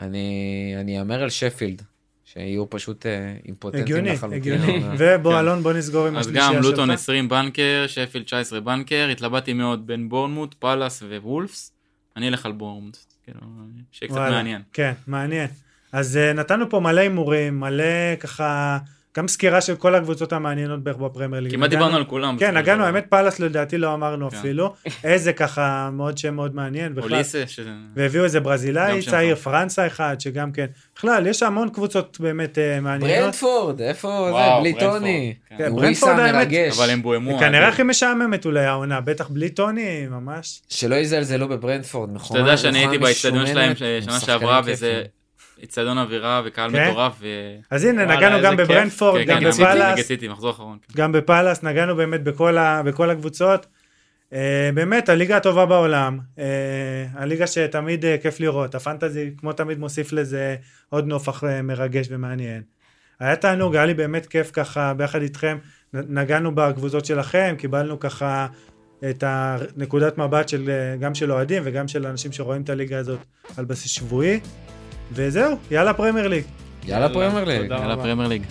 אני אני אאמר על שפילד, שיהיו פשוט אה, אימפוטנטים הגיוני, לחלוטין. הגיוני. אה, ובוא כן. אלון, בוא נסגור עם אז השלישייה גם שלך. לוטון 20 בנקר, שפילד 19 בנקר, התלבטתי מאוד בין בורנמוט, פאלאס ווולפס. אני אלך על בורנמוט, כאילו, שיהיה קצת מעניין. כן, מעניין. אז אה, נתנו פה מלא הימורים, מלא ככה, גם סקירה של כל הקבוצות המעניינות בערך בפרמייר ליג. כמעט דיברנו על כולם. כן, נגענו. האמת פאלאס לדעתי לא אמרנו כן. אפילו. איזה ככה מאוד שם מאוד מעניין בכלל. אוליסה. והביאו איזה ברזילאי צעיר. פראנסה אחד, שגם כן. בכלל, יש המון קבוצות באמת אה, מעניינות. ברנטפורד, איפה זה? בלי טוני. כן. כן, ברנטפורד האמת, מרגש. אבל הם מבואמו. כנראה הכי משעממת אולי העונה, בטח בלי טוני, ממש. שלא יזלזלו בברנטפורד, אתה מכונה יודע שאני הייתי באצטדיון שלהם משומנת, שנה שעברה, וזה. אצטדיון אווירה וקהל כן? מטורף. ו- אז הנה, נגענו גם כיף. בברנדפורד, כן, גם כן, סיטי, בפאלאס. כן. גם בפאלאס, נגענו באמת בכל, ה, בכל הקבוצות. Uh, באמת, הליגה הטובה בעולם, uh, הליגה שתמיד uh, כיף לראות, הפנטזי כמו תמיד מוסיף לזה עוד נופח uh, מרגש ומעניין. היה תענוג, היה לי באמת כיף ככה ביחד איתכם, נגענו בקבוצות שלכם, קיבלנו ככה את הנקודת מבט של, אה, גם של אוהדים וגם של אנשים שרואים את הליגה הזאת על בסיס שבועי, וזהו, יאללה פרמייר ליג. יאללה פרמייר ליג. יאללה. פרמייר ליג.